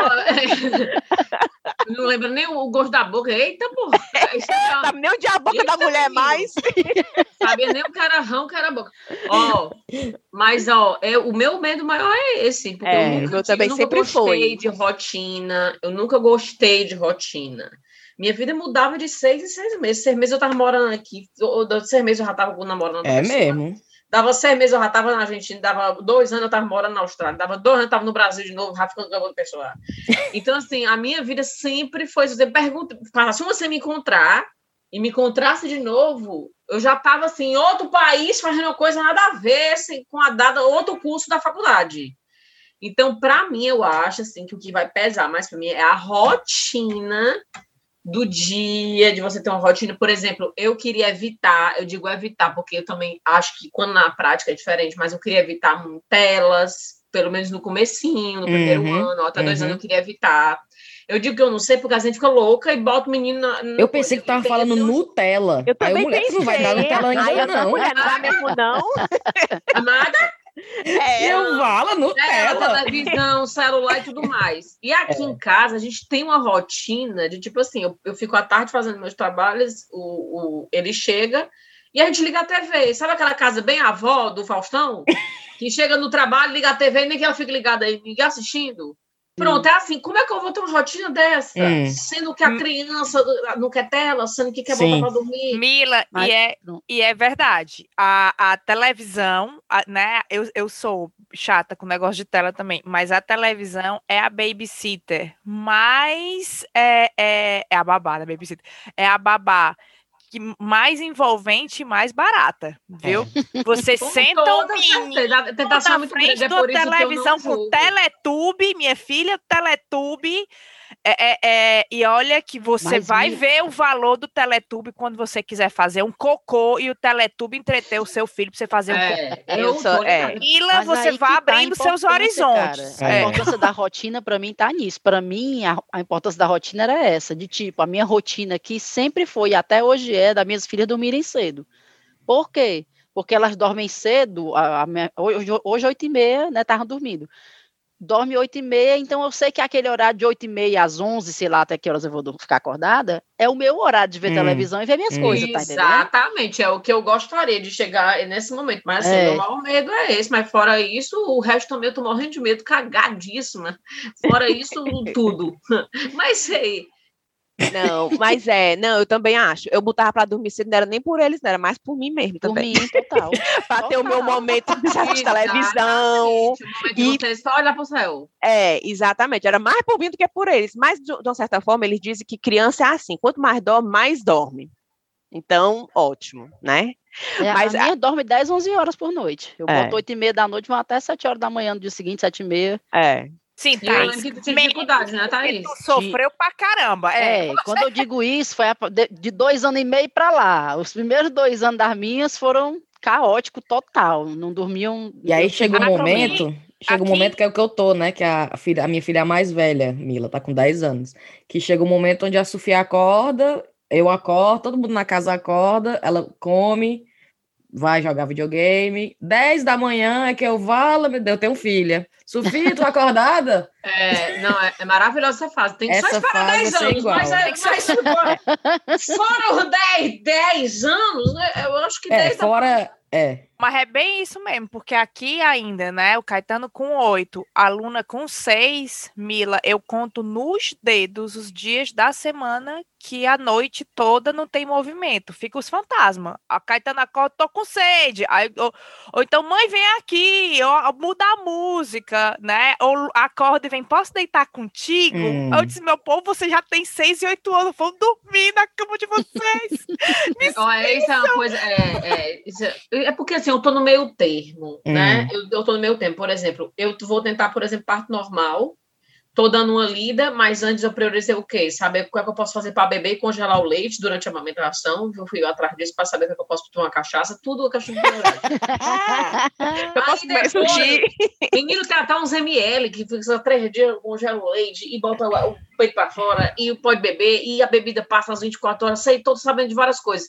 *laughs* não lembro nem o gosto da boca. Eita, porra! Isso é Tá nem onde a boca da mulher menino. mais. *laughs* Sabia nem o era rão, o era boca. Ó, mas, ó, é, o meu medo maior é esse. Porque É, eu, nunca tive- também eu nunca sempre gostei foi. de rotina. Eu nunca gostei de rotina. Minha vida mudava de seis em seis meses. Seis meses eu tava morando aqui. ou- Seis meses eu já tava namorando. É pessoa. mesmo. Dava seis meses eu já tava na Argentina, dava dois anos eu tava morando na Austrália, dava dois anos eu tava no Brasil de novo, já ficando com outra pessoa. Então, assim, a minha vida sempre foi. Você pergunta, se você me encontrar e me encontrasse de novo, eu já tava assim, em outro país, fazendo coisa nada a ver assim, com a dada, outro curso da faculdade. Então, para mim, eu acho assim que o que vai pesar mais para mim é a rotina do dia, de você ter uma rotina. Por exemplo, eu queria evitar, eu digo evitar, porque eu também acho que quando na prática é diferente, mas eu queria evitar telas, pelo menos no comecinho, no primeiro Uhum, ano, até dois uhum. anos eu queria evitar. Eu digo que eu não sei, porque a gente fica louca e bota o menino na. na Eu pensei que tava falando Nutella. Eu Aí também o mulher pensei. não vai dar Nutella Ai, ainda, essa não. mulher não não. Amada, É, Eu falo Tela, Nutella. televisão, celular e tudo mais. E *laughs* aqui em casa, a gente tem uma rotina de tipo assim: eu, eu fico à tarde fazendo meus trabalhos, o, o, ele chega e a gente liga a TV. Sabe aquela casa bem avó do Faustão? *laughs* Que chega no trabalho, liga a TV e nem que ela fique ligada aí, ninguém assistindo. Pronto, é assim, como é que eu vou ter uma rotina dessa? Hum. Sendo que a criança não quer tela, sendo que quer Sim. voltar para dormir. Mila, Mas- e, é, e é verdade. A, a televisão, a- né? Eu, eu sou chata com negócio de tela também, mas a televisão é a babysitter, mas é, é, é a babá da babysitter. É a babá que mais envolvente e mais barata, viu? *laughs* Você Com senta o menino certeza. A tentação é na muito frente grande, é da por isso que eu não televisão com. Teletube, minha filha, Teletube. É, é, é, e olha que você Mas vai me- ver o valor do Teletube quando você quiser fazer um cocô e o Teletube entreter o seu filho para você fazer um cocô. É, Eu eu sou- é. Mila, Mas você que vai tá abrindo seus importância, horizontes. cara. A É. importância da rotina para mim tá nisso. Para mim, a, a importância da rotina era essa, de tipo, a minha rotina aqui sempre foi, e até hoje é, das minhas filhas dormirem cedo. Por quê? Porque elas dormem cedo, a, a minha- hoje, hoje 8 e meia, né, estavam dormindo. Dorme 8 e meia, então eu sei que aquele horário de 8 e meia às 11, sei lá até que horas eu vou ficar acordada, é o meu horário de ver Hum. televisão e ver minhas Hum. coisas, tá entendendo? Exatamente, é o que eu gostaria de chegar nesse momento. Mas assim, É. meu maior medo é esse. Mas fora isso, o resto também eu tô morrendo de medo, cagadíssima. Fora isso, tudo. *laughs* Mas sei. Não, mas é, não, eu também acho. Eu botava pra dormir cedo, não era nem por eles, não era mais por mim mesmo Por também. mim, total. *laughs* Pra ter o meu Total. momento de assistir televisão. E- você só olhar pro céu. É, exatamente. Era mais por mim do que por eles. Mas, de, de uma certa forma, eles dizem que criança é assim: quanto mais dorme, mais dorme. Então, ótimo, né? É, Mas a a- minha dorme 10, 11 horas por noite. Eu É. boto 8 e meia da noite, vão até 7 horas da manhã no dia seguinte, 7 e meia. É. Sim, menino, dificuldade, né, Thaís? tu sofreu pra caramba. É, É, quando eu digo isso, foi a- de, dois anos e meio para lá. Os primeiros dois anos das minhas foram caótico total. Não dormiam. E aí chega um momento, chega um aqui- momento que é o que eu tô, né? Que a, filha, a minha filha mais velha, Mila, tá com 10 anos. Que chega um momento onde a Sofia acorda, eu acordo, todo mundo na casa acorda, ela come, vai jogar videogame. 10 da manhã é que eu falo, meu Deus, eu tenho filha. Sofia, tu acordada? *laughs* É, não, é, é maravilhosa essa fase. Tem que só Essa esperar fase 10 vai ser anos. igual. Mas, é, mas fora, fora os 10, 10 anos, né? Eu acho que É, 10 dá fora. É. Mas é bem isso mesmo, porque aqui ainda, né? O Caetano com oito, a Luna com seis, Mila, eu conto nos dedos os dias da semana que a noite toda não tem movimento, fica os fantasmas. A Caetano acorda, tô com sede. Aí, ou, ou então, mãe, vem aqui, ó, muda a música, né? Ou acorda e vem, posso deitar contigo? Hum. Eu disse, meu povo, você já tem seis e oito anos, vão dormir na cama de vocês. *laughs* Me isso é uma coisa. É, é, é, é porque assim, eu tô no meio termo, né? Eu, tô no meio termo. Por exemplo, eu vou tentar, por exemplo, parto normal. Tô dando uma lida, mas antes eu priorizei o quê? Saber o que é que eu posso fazer para beber e congelar o leite durante a amamentação. Eu fui atrás disso para saber o que é que eu posso tomar cachaça, tudo a prioridade. *laughs* Eu posso depois- sushi. Menino tem até uns ml que fica três dias, congela o leite e bota o peito para fora e pode beber e a bebida passa às 24 horas, sei, todos sabendo de várias coisas.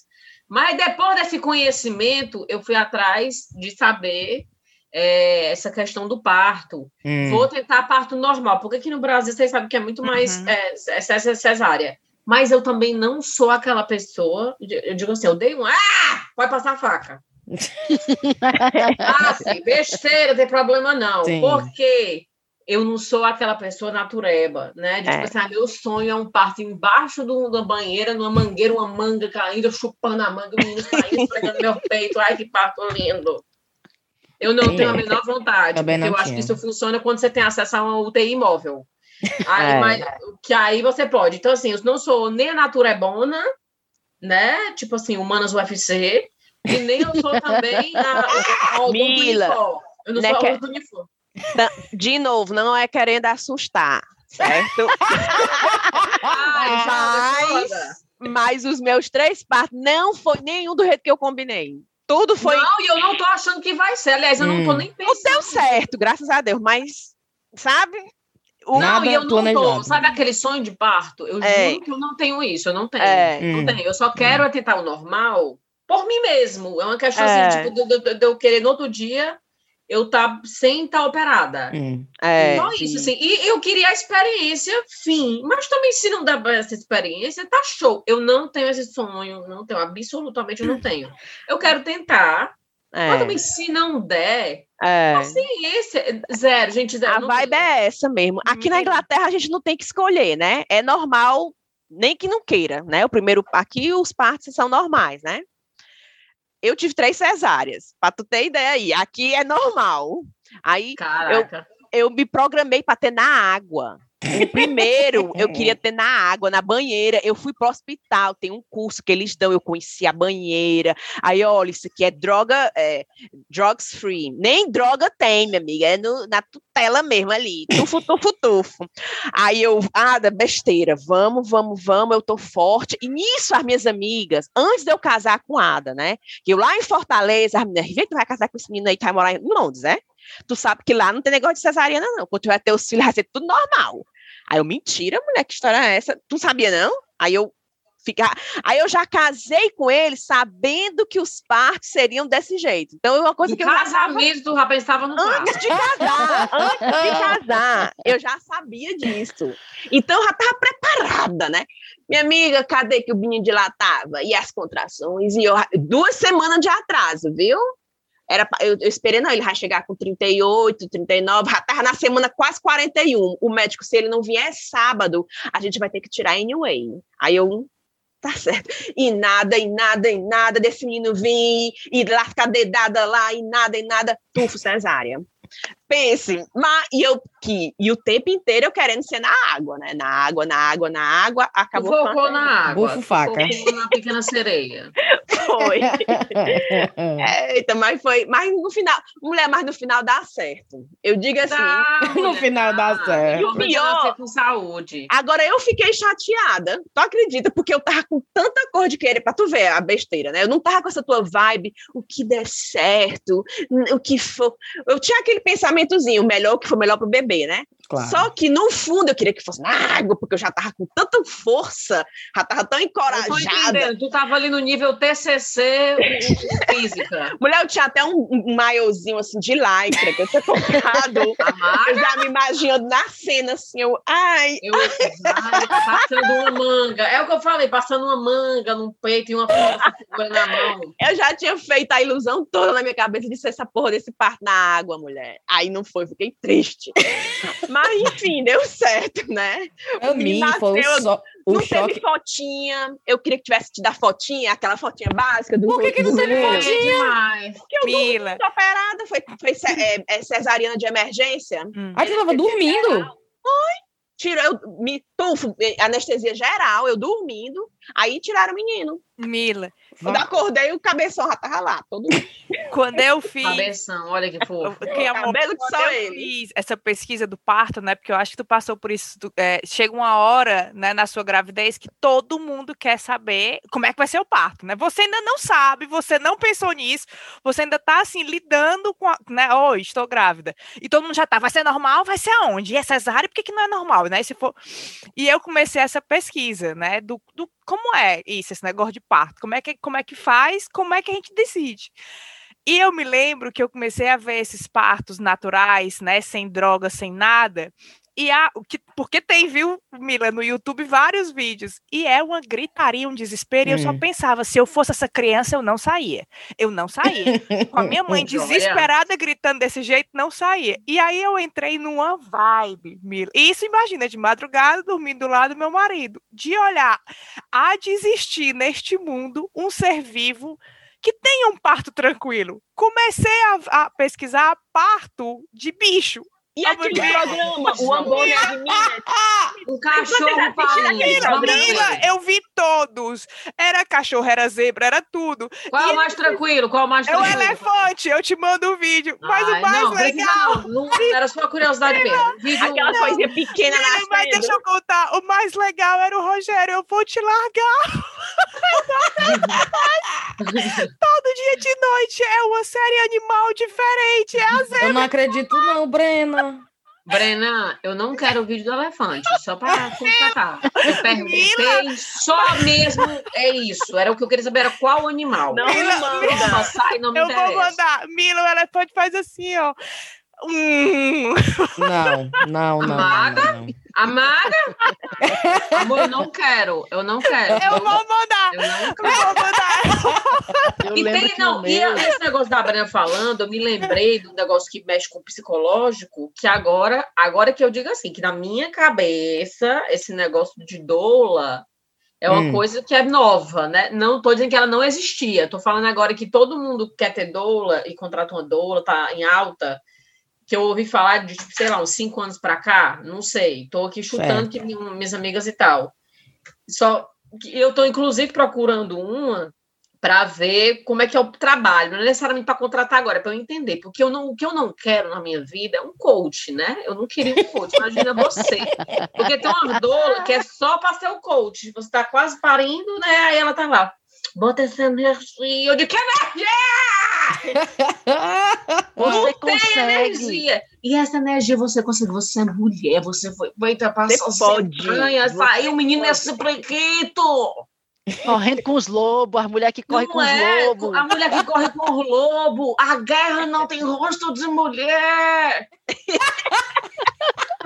Mas depois desse conhecimento, eu fui atrás de saber é, essa questão do parto. Hum. Vou tentar parto normal, porque aqui no Brasil vocês sabem que é muito mais Uhum. é, é, é cesárea. Mas eu também não sou aquela pessoa. Eu digo assim, eu dei um. Ah! Pode passar a faca. *laughs* ah, sim, besteira, não tem problema não. Sim. Porque eu não sou aquela pessoa natureba, né? De, tipo É. assim, ah, meu sonho é um parto embaixo do, da banheira, numa mangueira, uma manga caindo, eu chupando a manga, o menino caindo, esfregando *laughs* meu peito. Ai, que parto lindo. Eu não Sim. tenho a menor vontade, Também porque eu acho tinha. que isso funciona quando você tem acesso a uma UTI móvel. *laughs* Aí, É. mas, que aí você pode. Então, assim, eu não sou nem a naturebona, né? Tipo assim, humanas UFC, e nem eu sou também a, a Mila, Odonto Eu não né, sou que- a Odonto De novo, não é querendo assustar, certo? Ai, Mas-. Mas os meus três partos não foi nenhum do jeito que eu combinei. Tudo foi. Não, e eu não tô achando que vai ser. Aliás, eu não tô Hum. nem Não pensando. deu certo, graças a Deus, mas, sabe? O- Não, Nada e eu não tô. Sabe aquele sonho de parto? Eu É. juro que eu não tenho isso, eu não tenho. É. Hum. Não tenho. Eu só quero é tentar o normal por mim mesmo. É uma questão É. assim, tipo, de, de- de eu querer no outro dia eu tá sem estar operada. Hum. É, Só isso, assim. E eu queria a experiência, fim. Mas também, se não dá essa experiência, tá show. Eu não tenho esse sonho, não tenho, absolutamente eu não tenho. Eu quero tentar, mas também, é, se não der, é. paciência. Zero, gente, zero. A não vibe tem. é essa mesmo. Aqui na Hum. Inglaterra a gente não tem que escolher, né? É normal, nem que não queira, né? O primeiro, aqui os partos são normais, né? Eu tive três cesáreas, para tu ter ideia aí. Aqui é normal. Aí Caraca. eu me programei para ter na água, O primeiro *laughs* eu queria ter na água, na banheira. Eu fui pro hospital, tem um curso que eles dão, eu conheci a banheira. Aí, olha, isso aqui é droga, é, drugs free. Nem droga tem, minha amiga, é no, na tutela mesmo ali. Tufo, tufo, tufo. Aí eu, ah, besteira, vamos, vamos, vamos, eu tô forte. E nisso, as minhas amigas, antes de eu casar com Ada, né? Que eu lá em Fortaleza, as meninas, vem, tu vai casar com esse menino aí que vai morar em Londres, né? Tu sabe que lá não tem negócio de cesariana, não. Quando tu vai ter os filhos, vai ser tudo normal. Aí eu, mentira, mulher, que história é essa? Tu sabia, não? Aí eu fica... Aí eu já casei com ele sabendo que os partos seriam desse jeito. Então é uma coisa que eu já casamento, já pensava no antes de casar, antes de casar, eu já sabia disso. Então eu já estava preparada, né? Minha amiga, cadê que o menino dilatava? E as contrações? E eu, duas semanas de atraso, viu? Era, eu, eu esperei, não, ele vai chegar com 38, 39, já estava na semana quase 41. O médico, se ele não vier sábado, a gente vai ter que tirar anyway. Aí eu, tá certo. E nada, e nada, e nada desse menino vir, e lá ficar dedada lá, e nada, e nada, tufo cesárea. Pense, mas, e eu que e o tempo inteiro eu querendo ser na água, né? Na água, na água, na água, acabou focou na água. Bufo faca. focou na pequena sereia. *laughs* foi. *laughs* Eita, mas foi, mas no final, mulher, mas no final dá certo. Eu digo assim, Tá, No mulher, final dá tá. certo. E o pior Pior- é com saúde. Agora eu fiquei chateada, tu acredita? Porque eu tava com tanta cor de querer pra tu ver a besteira, né? Eu não tava com essa tua vibe, o que der certo, o que for. Eu tinha aquele pensamentozinho, melhor que for melhor pro bebê, né? Claro. Só que no fundo eu queria que fosse na água, porque eu já tava com tanta força, já tava tão encorajada. Tu tava ali no nível TCC *laughs* física. Mulher, eu tinha até um, um maiozinho assim de lycra que eu tinha comprado. *laughs* Eu já me imaginando na cena assim, eu, ai, eu ai, passando uma manga. É o que eu falei, passando uma manga num peito e uma força na mão. *laughs* Eu já tinha feito a ilusão toda na minha cabeça de ser essa porra desse parto na água, mulher. Aí não foi, fiquei triste. Mas, enfim, deu certo, né? Pra mim, menino foi só, não choque. teve fotinha. Eu queria que tivesse te dar fotinha, aquela fotinha básica do Por que que não teve. É demais. Porque eu muito operada, foi, foi ce- é, é cesariana de emergência. Hum. Ai, tu tava dormindo? Tirou, eu me tufo, anestesia geral, eu dormindo. Aí tiraram o menino. Mila, Quando eu acordei, o cabeção já tava lá, todo quando eu fiz. Cabeção, olha que fofo. Que, amor, cabelo que só ele. fiz essa pesquisa do parto, né? Porque eu acho que tu passou por isso. tu- é, chega uma hora, né, na sua gravidez que todo mundo quer saber como é que vai ser o parto, né? Você ainda não sabe, você não pensou nisso, você ainda tá assim lidando com, a, né? Oi, estou grávida. E todo mundo já tá, vai ser normal, vai ser aonde? E é cesárea, por que, que não é normal, né? E se for e eu comecei essa pesquisa, né? Do, do como é isso, esse negócio de parto, como é que como é que faz, como é que a gente decide. E eu me lembro que eu comecei a ver esses partos naturais, né, sem droga, sem nada. E a, o que, porque tem, viu, Mila, no YouTube vários vídeos. E é uma gritaria, um desespero. E eu só Hum. pensava, se eu fosse essa criança, eu não saía. Eu não saía. Com a minha *laughs* mãe desesperada gritando desse jeito, não saía. E aí eu entrei numa vibe, Mila. E isso, imagina, de madrugada, dormindo do lado do meu marido. De olhar a desistir neste mundo um ser vivo que tenha um parto tranquilo. Comecei a, a pesquisar parto de bicho. E Ah, aquele mulher. programa, o hambúrguer de Minas, *laughs* Um cachorro parindo. aquele vamos programa? Mila, ver. eu vi todos. Era cachorro, era zebra, era tudo. Qual é o mais tranquilo? Qual é o mais É o tranquilo? elefante, eu te mando o vídeo. Mas Ai, o mais não, legal. Não, não, era só curiosidade mesmo. Vídeo- aquela coisinha pequena Mila, mas nascendo. deixa eu contar. O mais legal era o Rogério. Eu vou te largar. *laughs* Todo dia de noite é uma série animal diferente. É a zebra. Eu não acredito, não, Brena. Brena, eu não quero o vídeo do elefante, só para constatar. Eu perguntei Mila. só mesmo, é isso. Era o que eu queria saber, era qual animal. Não Mila, manda. sai, não me Eu vou interessa. mandar. Mila, o elefante faz assim, ó. Hum. Não, não, não. não, Amada? não, não. Amada? Amor, eu não quero, eu não quero. Eu vou mandar. Eu não Eu vou mandar. Eu E tem, não, e meu... esse negócio da Brena falando, eu me lembrei do negócio que mexe com o psicológico, que agora, agora que eu digo assim, que na minha cabeça, esse negócio de doula é uma Hum. coisa que é nova, né? Não tô dizendo que ela não existia, tô falando agora que todo mundo quer ter doula e contrata uma doula, tá em alta, que eu ouvi falar de, tipo, sei lá, uns cinco anos para cá, não sei. Estou aqui chutando que minhas amigas e tal. Só que eu estou, inclusive, procurando uma para ver como é que é o trabalho, não é necessariamente para contratar agora, para eu entender, porque eu não, o que eu não quero na minha vida é um coach, né? Eu não queria um coach, imagina você. Porque tem uma doula que é só para ser o coach, você está quase parindo, né? Aí ela tá lá, bota essa energia, eu digo, que energia! *laughs* Você Não consegue. energia. E essa energia você consegue, você é mulher, você foi, vai ultrapassar Você pode, ganha, você saiu o menino nesse prequito. Correndo com os lobos, as mulheres que correm Não com os é, lobos. A mulher que corre com o lobo. A guerra não tem rosto de mulher.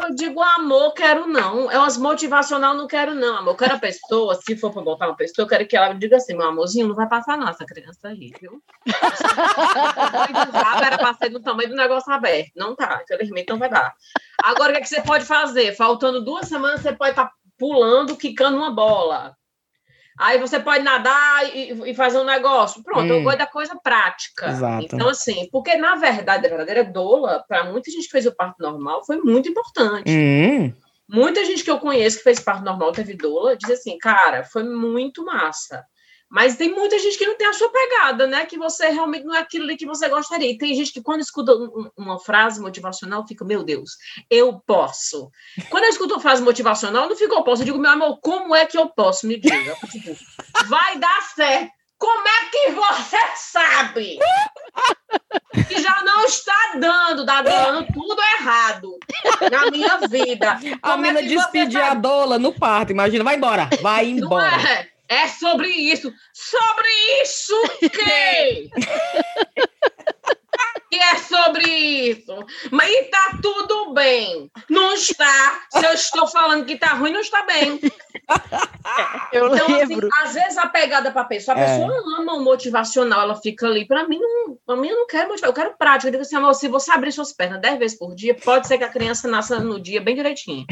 Eu digo, amor, quero não. É umas motivacional, não quero não, amor. Eu quero a pessoa, se for para botar uma pessoa, eu quero que ela diga assim, meu amorzinho, não vai passar não, essa criança aí, viu? O era para ser do tamanho do negócio aberto. Não tá, infelizmente não vai dar. Agora, o que, é que você pode fazer? Faltando duas semanas, você pode estar pulando, quicando uma bola. Aí você pode nadar e, e fazer um negócio. Pronto, Hum. eu gosto da coisa prática. Exato. Então, assim, porque na verdade, a verdadeira doula, para muita gente que fez o parto normal, foi muito importante. Hum, Muita gente que eu conheço que fez parto normal, teve doula, diz assim, cara, foi muito massa. Mas tem muita gente que não tem a sua pegada, né? Que você realmente não é aquilo ali que você gostaria. E tem gente que, quando escuta um- um- uma frase motivacional, fica, meu Deus, eu posso. Quando eu escuto uma frase motivacional, não fico eu posso. Eu digo, meu amor, como é que eu posso? Me diga. Tipo, vai dar certo. Como é que você sabe? Que já não está dando, está dando tudo errado na minha vida. a Como é mina que você despedir a doula no parto, imagina, vai embora, vai embora. É. Sobre isso. Sobre isso *laughs* que? que é sobre isso. Mas e tá tudo bem. Não está. Se eu estou falando que tá ruim, não está bem. Eu Então, assim, lembro. às vezes a pegada para a pessoa, a É. pessoa ama o motivacional, ela fica ali. Para mim, não, mim, eu não quero motivar, eu quero prática. Eu digo assim, amor, se você abrir suas pernas 10 vezes por dia, pode ser que a criança nasça no dia bem direitinho.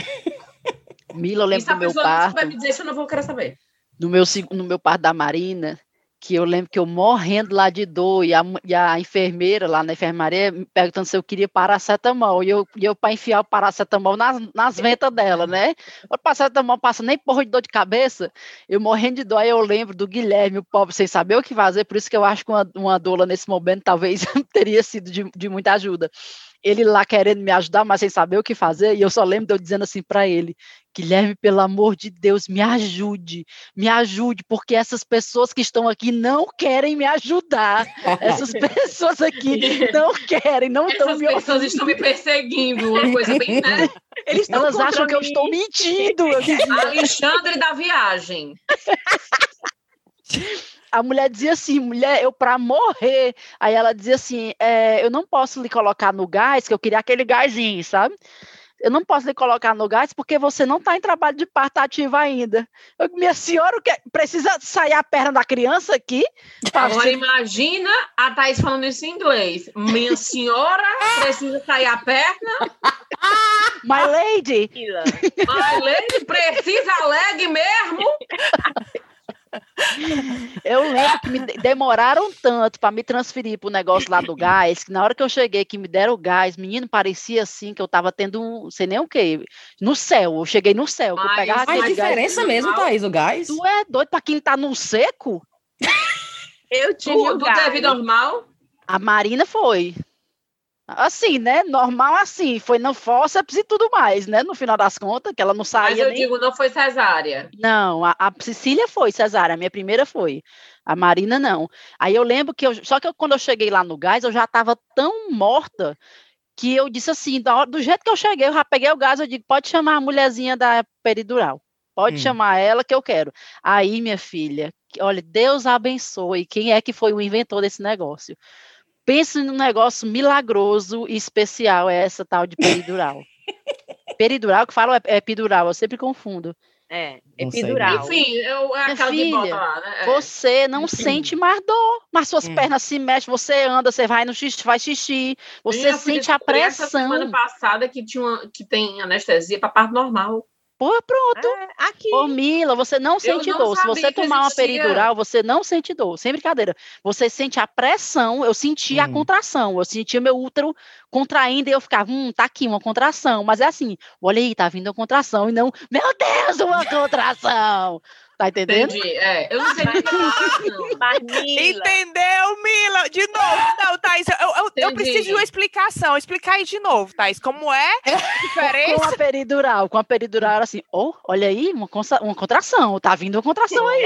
Mila, eu lembro se a do meu pessoa não parto. souber me dizer isso, eu não vou querer saber. No meu, no meu parto da Marina, que eu lembro que eu morrendo lá de dor, e a, e a enfermeira lá na enfermaria me perguntando se eu queria paracetamol, e eu, e eu para enfiar o paracetamol nas, nas ventas dela, né? O paracetamol passa nem porra de dor de cabeça, eu morrendo de dor, aí eu lembro do Guilherme, o pobre, sem saber o que fazer, por isso que eu acho que uma, uma doula nesse momento talvez *laughs* teria sido de, de muita ajuda. Ele lá querendo me ajudar, mas sem saber o que fazer, e eu só lembro de eu dizendo assim para ele, Guilherme, pelo amor de Deus, me ajude, me ajude, porque essas pessoas que estão aqui não querem me ajudar. Essas *laughs* pessoas aqui não querem, não estão Essas me pessoas ouvindo. estão me perseguindo, uma coisa bem, né? *laughs* Eles Elas acham que eu estou mentindo. Alexandre da viagem. *laughs* a mulher dizia assim, mulher, eu para morrer. Aí ela dizia assim, é, eu não posso lhe colocar no gás, que eu queria aquele gásinho, sabe? Eu não posso lhe colocar no gás porque você não está em trabalho de parto ativo ainda. Eu, minha senhora, o que precisa sair a perna da criança aqui? Pra Agora imagina a Thaís falando isso em inglês. Minha *laughs* senhora precisa sair a perna, *laughs* My lady, *laughs* a lady precisa leg mesmo. Eu lembro que me de- demoraram tanto para me transferir para o negócio lá do gás, que na hora que eu cheguei, que me deram o gás, menino, parecia assim que eu estava tendo um, sei nem o quê, no céu. Eu cheguei no céu. que eu Mas pegava Faz aquele gás. diferença mesmo, Thaís, o gás? Tu é doido para quem tá no seco? Eu tive Tu, o tu gás. teve normal? A Marina foi. Assim, né? Normal assim. Foi no fórceps e tudo mais, né? No final das contas, que ela não Mas saía eu nem. digo, não foi cesárea. Não, a, a Cecília foi, Cesária, a minha primeira foi. A Marina não. Aí eu lembro que eu, só que eu- quando eu cheguei lá no gás, eu já estava tão morta que eu disse assim, da hora- do jeito que eu cheguei, eu já peguei o gás, eu digo, pode chamar a mulherzinha da peridural. Pode Hum. chamar ela que eu quero. Aí, minha filha, que- olha, Deus abençoe. Quem é que foi o inventor desse negócio? Pense num negócio milagroso e especial, é essa tal de peridural. *laughs* peridural, que fala é, é epidural, eu sempre confundo. É, epidural. Enfim, eu, é Minha aquela que filha, bota lá, né? É. Você não sente mais dor, mas suas Hum. pernas se mexem, você anda, você vai no xixi, faz xixi, você fui sente a descobrir essa pressão. semana passada que, tinha uma, que tem anestesia para parto normal. Pô, pronto. É, aqui. Ô, Mila, você não sente não dor. Se você tomar uma peridural, você não sente dor. Sem brincadeira. Você sente a pressão, eu senti a Hum. contração. Eu senti o meu útero contraindo e eu ficava, hum, tá aqui uma contração. Mas é assim, olha aí, tá vindo a contração. E não, meu Deus, uma contração. Tá entendendo? Entendi. É, eu não sei nem o que falar, *laughs* Entendeu, Mila? De novo. Não, Thaís, eu, eu, eu preciso de uma explicação. Explicar aí de novo, Thaís. Como é *laughs* a Com diferença? a peridural, com a peridural assim, oh, olha aí, uma, uma contração, tá vindo uma contração aí.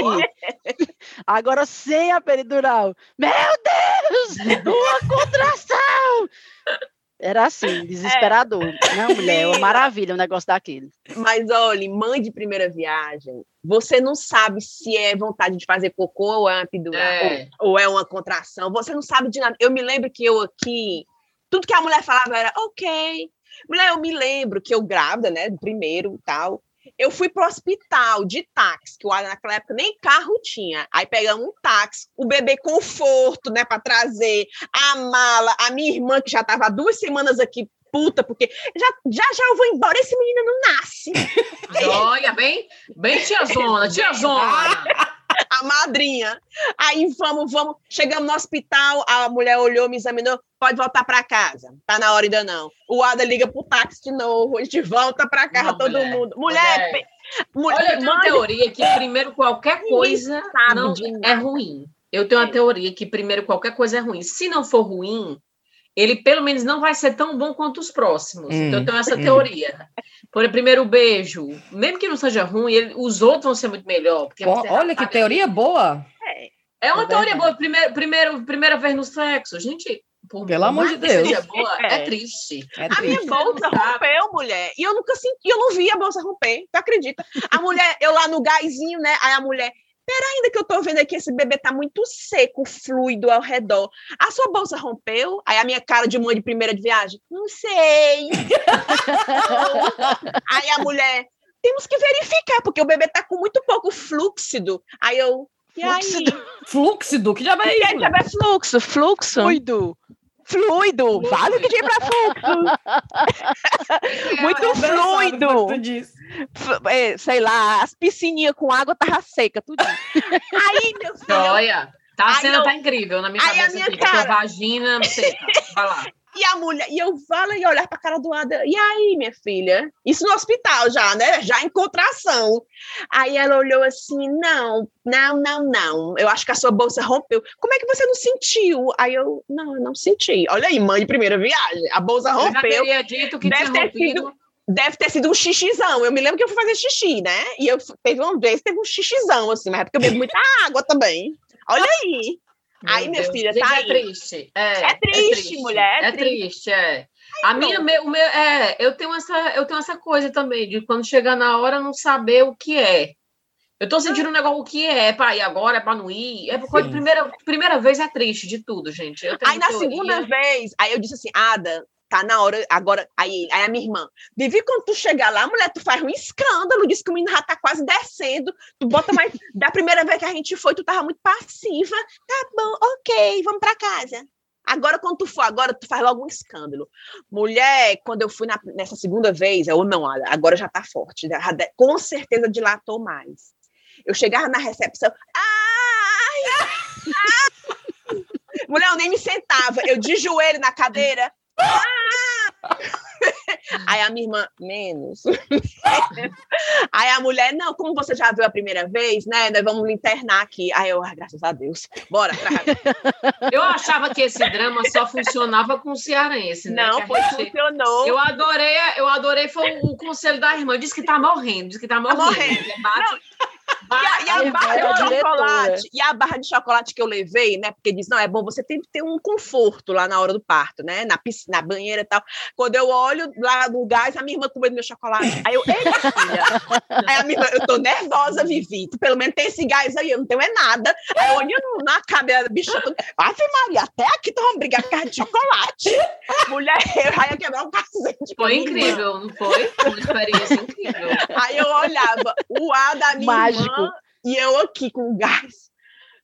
*laughs* Agora sem a peridural, meu Deus, uma contração! Era assim, desesperador. Não, mulher, é uma maravilha um negócio daquele. mas olha, mãe de primeira viagem, você não sabe se é vontade de fazer cocô ou é uma epidural, É. ou, ou é uma contração. Você não sabe de nada. Eu me lembro que eu aqui, tudo que a mulher falava era ok. Mulher, eu me lembro que eu grávida, né, do primeiro e tal, eu fui pro hospital de táxi, que eu, naquela época nem carro tinha. Aí pegamos um táxi, o bebê conforto, né, para trazer a mala, a minha irmã, que já estava há duas semanas aqui, puta, porque já já, já eu vou embora, esse menino não nasce. Olha, bem, bem tiazona, tiazona. *laughs* *laughs* A madrinha. Aí vamos, vamos. Chegamos no hospital, a mulher olhou, me examinou. Pode voltar para casa. Tá na hora ainda não. O Ada liga pro táxi de novo. A gente volta para casa, Não, todo mulher, mundo. Mulher, mulher. mulher, Olha, eu tenho uma teoria que primeiro qualquer coisa não é ruim. Eu tenho uma É. teoria que primeiro qualquer coisa é ruim. Se não for ruim, ele pelo menos não vai ser tão bom quanto os próximos. Hum, então eu tenho essa hum. teoria. Por exemplo, primeiro beijo, mesmo que não seja ruim, ele- os outros vão ser muito melhor. Você Olha que teoria boa. É uma É teoria boa. Primeiro, primeiro, primeira vez no sexo, gente. por Pelo amor de Deus. seja boa, é. É. triste. É A minha bolsa rompeu, mulher. E eu nunca senti, eu não vi a bolsa romper. Tu acredita? A mulher, eu lá no gásinho, né? Aí a mulher, pera ainda que eu tô vendo aqui, esse bebê tá muito seco, fluido ao redor. A sua bolsa rompeu? Aí a minha cara de mãe de primeira de viagem, não sei. *laughs* Aí a mulher, temos que verificar, porque o bebê tá com muito pouco fluxido. Aí eu, e aí? Fluxido, que já vai E aí, é fluxo, fluxo. Fluido. Fluido, vale o que tinha pra fluxo. *laughs* Muito fluido. F- é, sei lá, as piscininhas com água tava seca, tudo. Aí, meu filho, Olha, tá, a cena eu- tá incrível na minha Aí a cabeça minha aqui. a cara- vagina seca. Vai lá. E a mulher, e eu falo e olhar pra cara do Ada, e aí, minha filha? Isso no hospital já, né? Já em contração. Aí ela olhou assim, não, não, não, não, eu acho que a sua bolsa rompeu. Como é que você não sentiu? Aí eu, não, eu não senti. Olha aí, mãe de primeira viagem, a bolsa Eu já rompeu. teria dito que Deve ter rompido. Deve ter sido um xixizão. Eu me lembro que eu fui fazer xixi, né? E eu teve uma vez, teve um xixizão, assim, mas é porque eu bebo muita água também. Olha aí. Meu Aí, minha Deus. filha, tá é aí. triste. É, É triste, mulher, é É triste, é. A minha, meu, meu, é, eu tenho essa, eu tenho essa coisa também de quando chegar na hora não saber o que é. Eu tô sentindo um negócio o que é, é pra ir agora, é pra não ir. É porque primeira, primeira vez é triste de tudo, gente. Aí na teoria. segunda vez, aí eu disse assim, Ada, tá na hora, agora, aí, aí a minha irmã, Vivi, quando tu chegar lá, mulher, tu faz um escândalo, diz que o menino já tá quase descendo, tu bota mais, *laughs* da primeira vez que a gente foi, tu tava muito passiva, tá bom, ok, vamos pra casa. Agora, quando tu for agora, tu faz logo um escândalo. Mulher, quando eu fui na- nessa segunda vez, eu, não, agora já tá forte, já com certeza dilatou mais. Eu chegava na recepção, ai, ai. *laughs* Mulher, eu nem me sentava, eu de joelho na cadeira. *laughs* Aí a minha irmã, menos. *laughs* Aí a mulher, não, como você já viu a primeira vez, né? Nós vamos internar aqui. Aí eu, ah, graças a Deus. Bora. pra- *laughs* Eu achava que esse drama só funcionava com o cearense, né? Não, foi, gente- funcionou. Eu adorei, eu adorei foi o, conselho da irmã. Diz que tá morrendo, diz que tá morrendo. morrendo. E a, e a barra de chocolate, e a barra de chocolate que eu levei, né? Porque diz, não, é bom, você tem que ter um conforto lá na hora do parto, né? Na piscina, na banheira e tal. Quando eu olho lá no gás, a minha irmã comendo meu chocolate. Aí eu, ei, minha filha. Aí a minha irmã, eu tô nervosa, Vivi. Tu pelo menos tem esse gás aí, eu não tenho é nada. Aí eu olhando na cabeça da bicha, tô, Ave Maria, até aqui tu vamos brigar por causa de chocolate. Mulher, eu ia quebrar um cacete. Foi minha irmã. incrível, não foi? Uma experiência incrível. Aí eu olhava o ar da minha Mágico. irmã e eu aqui com gás.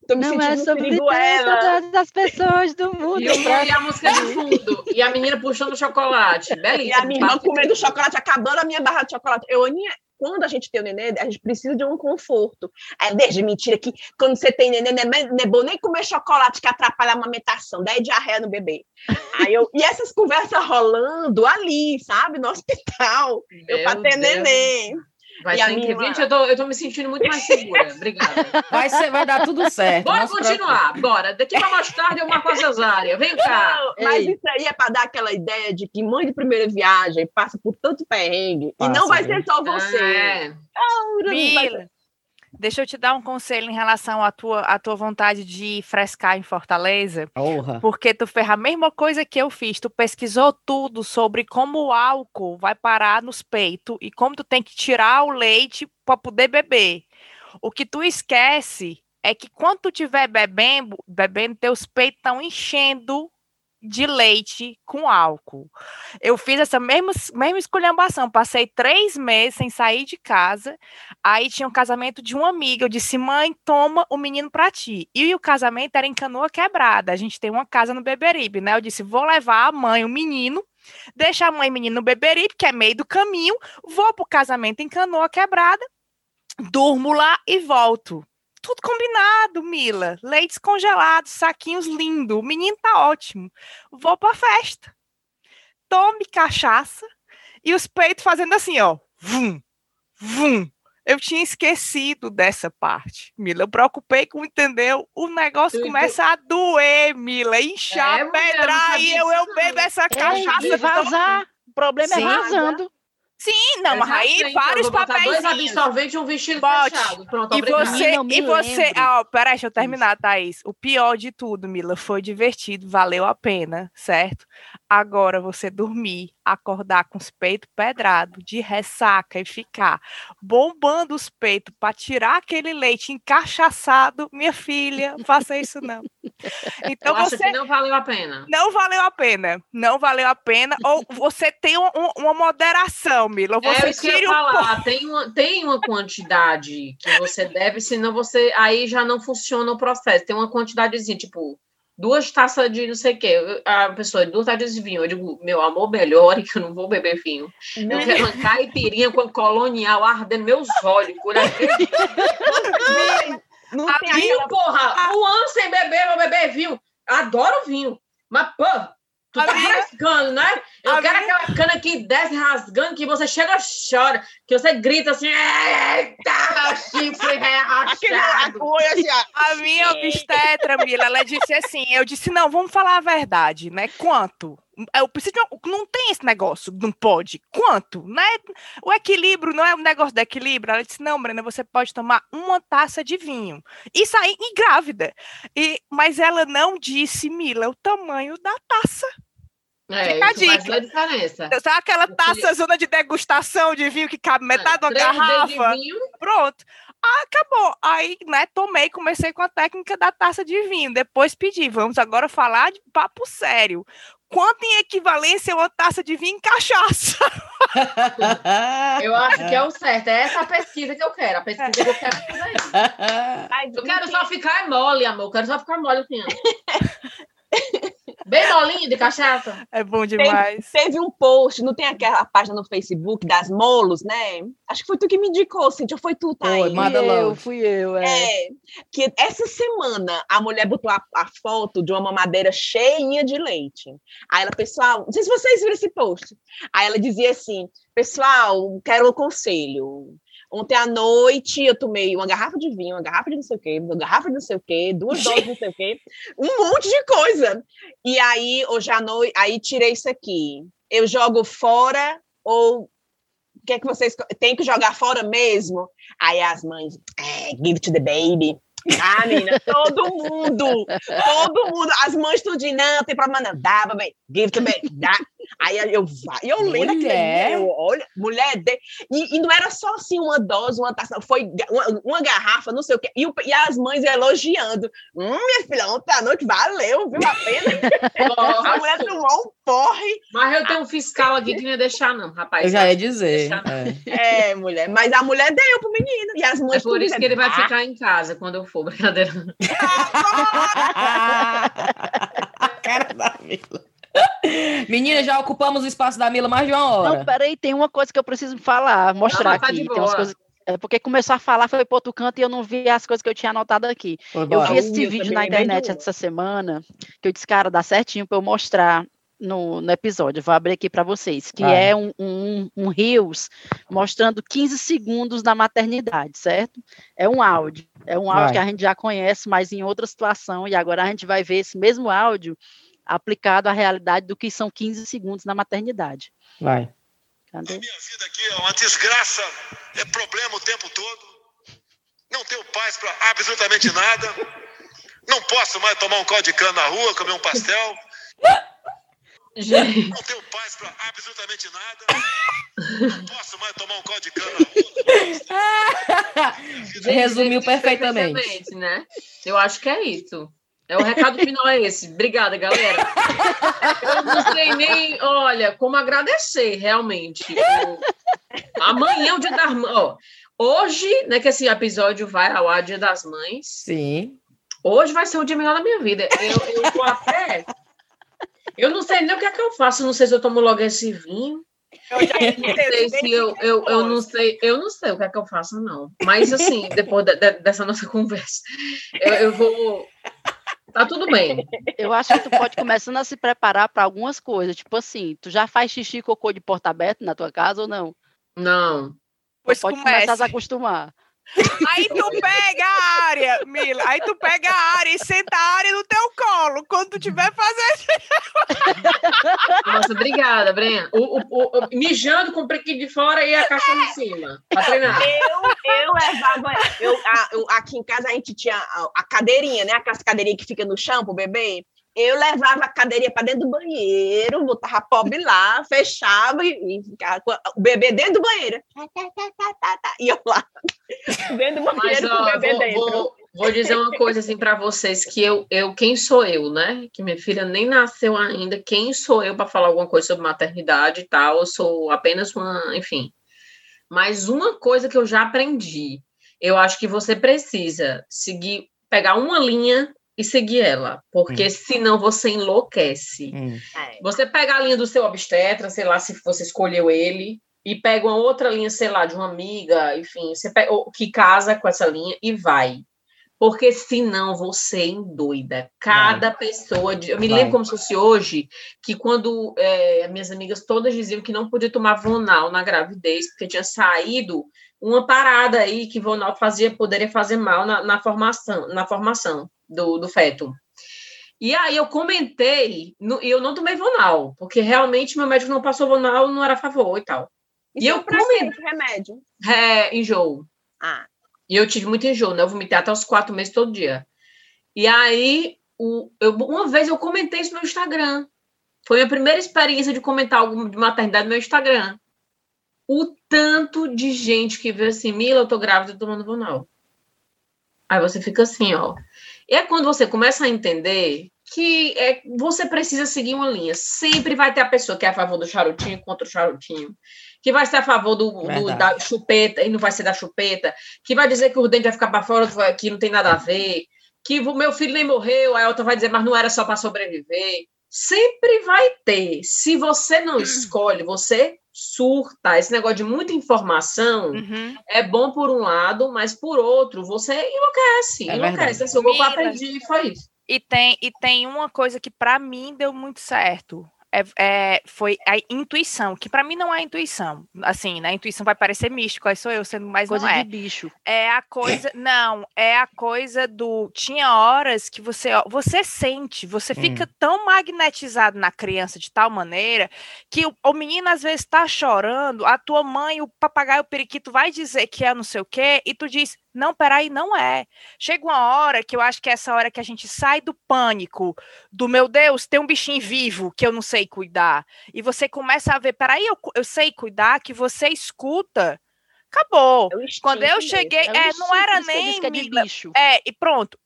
Tô me Não sentindo é sobre todas as pessoas do mundo. E, e a música de fundo. E a menina puxando chocolate. Belíssimo. *laughs* E a minha irmã comendo chocolate, acabando a minha barra de chocolate. Eu, Aninha, quando a gente tem o neném, a gente precisa de um conforto. É desde mentira que quando você tem neném, não é, é bom nem comer chocolate que atrapalha a amamentação, daí diarreia no bebê. Aí eu, e essas conversas rolando ali, sabe, no hospital, eu Meu pra ter Deus. neném. Vai E a ser incrível. Gente, eu tô, eu tô me sentindo muito mais segura. *laughs* Obrigada. Vai, ser, vai dar tudo certo. Bora continuar. Bora. Daqui pra mais tarde eu marco a cesárea. Vem cá. Não, mas Ei. isso aí é para dar aquela ideia de que mãe de primeira viagem passa por tanto perrengue e Passa, não vai viu? ser só você. É. Não, não vai ser- Mila, deixa eu te dar um conselho em relação à tua, à tua vontade de frescar em Fortaleza. Porra. Porque tu fez a mesma coisa que eu fiz. Tu pesquisou tudo sobre como o álcool vai parar nos peitos e como tu tem que tirar o leite para poder beber. O que tu esquece é que quando tu estiver bebendo, bebendo, teus peitos estão enchendo de leite com álcool. Eu fiz essa mesma, mesma esculhambação. Passei três meses sem sair de casa. Aí tinha um casamento de uma amiga. Eu disse, mãe, toma o menino para ti. E o casamento era em Canoa Quebrada. A gente tem uma casa no Beberibe, né? Eu disse, vou levar a mãe, o menino, deixa a mãe e o menino no Beberibe, que é meio do caminho, vou pro casamento em Canoa Quebrada, durmo lá e volto. Tudo combinado, Mila. Leites congelados, saquinhos lindos. O menino tá ótimo. Vou pra festa. Tome cachaça e os peitos fazendo assim, ó. Vum, vum. Eu tinha esquecido dessa parte, Mila. Eu preocupei com, entendeu? O negócio Tu- começa a doer, Mila. Inchar, É, eu pedrar. E eu, eu bebo essa É, cachaça. e toda. vazar. O problema Sim. é vazando. Sim, não, mas aí vários botar dois papéis. absorventes e um vestido Bote. fechado. Pronto, E você, Não e você, ó, peraí, deixa eu terminar, Thaís. O pior de tudo, Mila, foi divertido, valeu a pena, certo? Agora você dormir, acordar com os peitos pedrados, de ressaca e ficar bombando os peitos para tirar aquele leite encaixaçado, minha filha, faça isso não. *laughs* Então eu você não valeu a pena. não valeu a pena, não valeu a pena, ou você tem um- um- uma moderação, Mila, ou É você isso que eu um falar. Tem uma, tem uma quantidade que você deve, senão você. Aí já não funciona o processo. Tem uma quantidadezinha, tipo, duas taças de não sei o quê. A pessoa, duas taças de vinho. Eu digo, meu amor, melhore, que eu não vou beber vinho. Eu quero uma caipirinha com colonial ardendo meus olhos. Por. Não A tem Vinho, aquela... porra! Um ano sem beber, vou beber vinho. Adoro vinho. Mas, pô, tu tá Amiga- rasgando, né? Eu quero aquela cana que desce rasgando, que você chega e chora, que você grita assim, eita, chifre é *laughs* Aquele rachado. assim. A minha obstetra, Mila, ela disse assim: eu disse, não, vamos falar a verdade, né? Quanto? Eu preciso Não tem esse negócio, não pode. Quanto? Né? O equilíbrio não é um negócio de equilíbrio. Ela disse: não, Brena, você pode tomar uma taça de vinho. Isso aí, e grávida. E, mas ela não disse, Mila, o tamanho da taça. É, Fica a dica. diferença. Sabe aquela taça, zona de degustação de vinho que cabe metade de uma Três dedos de garrafa? vinho, Pronto. Ah, acabou. Aí, né, tomei, comecei com a técnica da taça de vinho. Depois pedi, vamos agora falar de papo sério. Quanto em equivalência uma taça de vinho em cachaça? eu acho que é o certo. É essa a pesquisa que eu quero. A pesquisa que eu quero fazer aí. Mas Eu quero só ficar mole, amor. Eu quero só ficar mole assim. *laughs* Bem molinho de cachaça. É bom demais. Teve um post, não tem aquela página no Facebook das molos, né? Acho que foi tu que me indicou, Cintia, ou foi tu, Foi, Thaís? Manda Fui eu, fui eu. É. É, que essa semana a mulher botou a, a foto de uma mamadeira cheinha de leite. Aí ela, pessoal, não sei se vocês viram esse post. Aí ela dizia assim: pessoal, quero um conselho. Ontem à noite eu tomei uma garrafa de vinho, uma garrafa de não sei o quê, uma garrafa de não sei o quê, duas doses de não sei o quê, um monte de coisa. E aí, hoje à noite, aí tirei isso aqui. Eu jogo fora ou o que é que vocês tem que jogar fora mesmo? Aí as mães, é, give to the baby. Ah, menina, *laughs* todo mundo, todo mundo, as mães tudinho, não, tem problema não, dá, baby, give to baby, dá. Aí eu, vai, eu lendo Mulher. eu, olha, mulher, de... e, e não era só assim uma dose, uma taça, foi uma, uma garrafa, não sei o quê, e, o- e as mães elogiando, hum, minha filha, ontem à noite valeu, viu a pena? *laughs* A mulher tomou um porre, Mas eu tenho um fiscal aqui que não ia deixar, não, rapaz. Eu já ia dizer. É. é, mulher, mas a mulher deu pro menino, e as É mães por tudo isso que ele vai dizendo, ficar em casa quando eu for, brincadeira. *laughs* Cara da Mila. *laughs* Menina, já ocupamos o espaço da Mila mais de uma hora. Não, peraí, tem uma coisa que eu preciso falar, mostrar mas tá aqui. Tem umas coisas. É porque começou a falar, foi pro outro canto e eu não vi as coisas que eu tinha anotado aqui. Foi Eu vi esse eu vídeo na internet essa semana, que eu disse, cara, dá certinho para eu mostrar no, no episódio. Vou abrir aqui para vocês, que Vai. é um, um, um Reels mostrando 15 segundos da maternidade, certo? É um áudio. É um áudio Vai. que a gente já conhece, mas em outra situação, e agora a gente vai ver esse mesmo áudio aplicado à realidade do que são 15 segundos na maternidade. Vai. Cadê? Minha vida aqui é uma desgraça, é problema o tempo todo. Não tenho paz para absolutamente nada. Não posso mais tomar um caldo de cana na rua, comer um pastel. Gente, Não tenho paz para absolutamente nada. Não posso mais tomar um caldo de cana na rua. *laughs* Resumiu perfeitamente. né? Eu acho que é isso. É o recado final é esse. Obrigada, galera. Eu não sei nem, olha, como agradecer, realmente. Eu- Amanhã é o dia das mães. Hoje, né, que esse episódio vai ao ar, dia das mães. Sim. Hoje vai ser o dia melhor da minha vida. Eu, eu vou até. Eu não sei nem o que é que eu faço. Não sei se eu tomo logo esse vinho. Eu já Não sei se eu, eu, eu não sei, eu não sei o que é que eu faço, não. Mas assim, depois de- de- dessa nossa conversa, eu, eu vou. Tá tudo bem. Eu acho que tu pode começando a se preparar para algumas coisas. Tipo assim, tu já faz xixi e cocô de porta aberta na tua casa ou não? Não. Pois pode comece. começar a se acostumar. Aí tu pega a área, Mila. Aí tu pega a área e senta a área no teu colo. Quando tu tiver fazendo. Nossa, obrigada, Brena. O, o, o- mijando com o prequinho de fora e a caixa em cima. Pra treinar. Eu, eu levava. Eu, a- eu- aqui em casa a gente tinha a, a cadeirinha, né? Aquelas cadeirinhas que fica no chão pro bebê. Eu levava a cadeirinha para dentro do banheiro, botava a pobre lá, fechava e, e ficava com o bebê dentro do banheiro. Tá, tá, tá. E eu lá, *laughs* dentro do Mas banheiro com o ó, bebê vou, dentro. vou, vou dizer uma coisa assim para vocês que eu, eu quem sou eu, né? Que minha filha nem nasceu ainda. Quem sou eu para falar alguma coisa sobre maternidade e tal? Eu sou apenas uma, enfim. Mas uma coisa que eu já aprendi, eu acho que você precisa seguir, pegar uma linha e seguir ela, porque senão você enlouquece. Hum. É. Você pega a linha do seu obstetra, sei lá, se você escolheu ele, e pega uma outra linha, sei lá, de uma amiga, enfim, você pega, ou que casa com essa linha e vai. Porque senão você endoida. Cada pessoa. de- Eu me Vai. lembro como se fosse hoje, que quando é, minhas amigas todas diziam que não podia tomar Vonal na gravidez, porque tinha saído uma parada aí que Vonal fazia, poderia fazer mal na, na formação, na formação do, do feto. E aí eu comentei, no- e eu não tomei Vonal, porque realmente meu médico não passou Vonal, não era a favor e tal. E eu pra comi- que remédio. É, enjoo. Ah, E eu tive muito enjoo, né? Eu vomitei até os quatro meses todo dia. E aí, o, eu, uma vez eu comentei isso no meu Instagram. Foi a minha primeira experiência de comentar algo de maternidade no meu Instagram. O tanto de gente que vê assim, Mila, eu tô grávida, tô tomando Vonal. Aí você fica assim, ó. E é quando você começa a entender que é, você precisa seguir uma linha. Sempre vai ter a pessoa que é a favor do charutinho contra o charutinho, que vai ser a favor do, do- da chupeta e não vai ser da chupeta, que vai dizer que o dente vai ficar para fora, que não tem nada a ver, que o meu filho nem morreu, a outra vai dizer, mas não era só para sobreviver. Sempre vai ter. Se você não *clears throat* escolhe, você surta. Esse negócio de muita informação Uhum. é bom por um lado, mas por outro, você enlouquece. É enlouquece. Assim, eu Mira. aprendi foi isso. E tem, e tem uma coisa que pra mim deu muito certo. É, é- foi a intuição, que pra mim não é intuição. Assim, né? Intuição vai parecer místico, aí sou eu sendo mais Coisa não é. de bicho. É a coisa, não, é a coisa do tinha horas que você você sente, você fica tão magnetizado na criança de tal maneira que o, o menino às vezes está chorando, a tua mãe, o papagaio o periquito vai dizer que é não sei o quê e tu diz não, peraí, não é. Chega uma hora que eu acho que é essa hora que a gente sai do pânico, do meu Deus, tem um bichinho vivo que eu não sei cuidar. E você começa a ver, peraí, eu, eu sei cuidar, que você escuta. Acabou. é o instinto Quando eu cheguei, É é, não era eu nem é é, e pronto.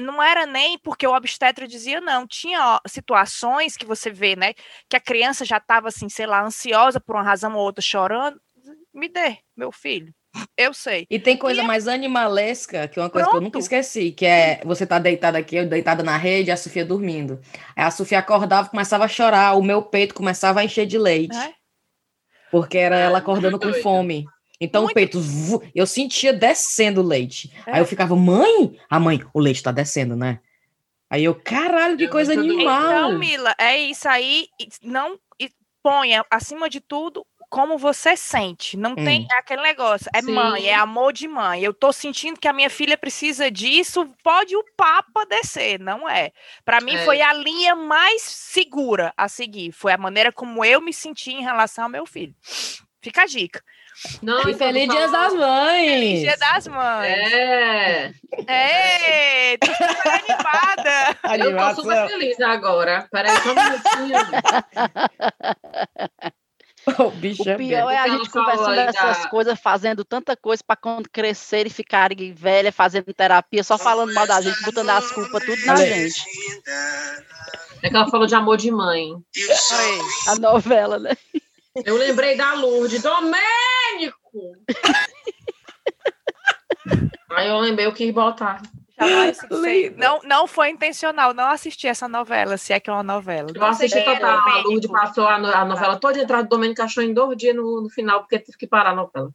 Não era nem porque o obstetra dizia não, tinha ó, situações que você vê, né, que a criança já estava assim, sei lá, ansiosa por uma razão ou outra, chorando. Me dê, meu filho. Eu sei. E tem coisa E é- mais animalesca, que é uma coisa que eu nunca Pronto. esqueci, que é você tá deitada aqui, eu deitada na rede, e a Sofia dormindo. Aí a Sofia acordava, começava a chorar, o meu peito começava a encher de leite. É. Porque era ela Ah, acordando com doido. fome. Então o Muito. peito, vu, eu sentia descendo o leite. É. Aí eu ficava, mãe, a mãe, o leite tá descendo, né? Aí eu, caralho, que É coisa animal. Então, Mila, é isso aí. Não e ponha acima de tudo como você sente. Não tem Hum. aquele negócio. É Sim. mãe, é amor de mãe. Eu tô sentindo que a minha filha precisa disso. Pode o papa descer, não é? Para mim É. foi a linha mais segura a seguir. Foi a maneira como eu me senti em relação ao meu filho. Fica a dica. Não, E então, feliz Dia das Mães! Feliz Dia das Mães. É, Ei, tô super animada. eu tô super feliz agora. Peraí, só um minutinho. *laughs* *laughs* O bicho O é pior bem. é a gente conversando essas da- coisas, fazendo tanta coisa para quando crescer e ficarem velha, fazendo terapia, só falando mal da gente, botando as culpas tudo na Olha. gente. É que ela falou de amor de mãe. Oi. A novela, né? Eu lembrei da Lourdes. Domênico! *laughs* Aí eu lembrei, eu quis botar. *laughs* Não, não foi intencional, não assisti essa novela, se é que é uma novela. Eu assisti total. A. Lourdes passou a, no- a novela toda atrás do Domênico achou em dois dias no, no final, porque teve que parar a novela.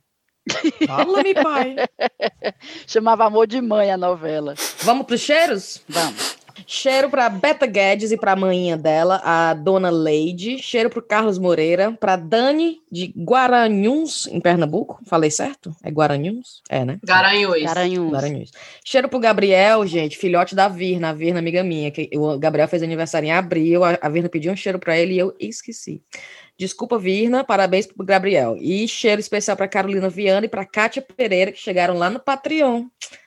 *laughs* Fala-me, pai. *laughs* Chamava Amor de Mãe a novela. Vamos pros cheiros? Vamos. Cheiro para Beta Guedes e para a manhinha dela, a dona Leide. Cheiro para Carlos Moreira, para Dani de Guaranhuns, em Pernambuco. Falei certo? É Guaranhuns? É, né? Garanhuns. Garanhuns. Guaranhuns. Cheiro pro Gabriel, gente, filhote da Virna, a Virna amiga minha, que o Gabriel fez aniversário em abril, a, Virna pediu um cheiro para ele e eu esqueci. Desculpa, Virna, parabéns pro Gabriel. E cheiro especial para Carolina Viana e para Kátia Pereira, que chegaram lá no Patreon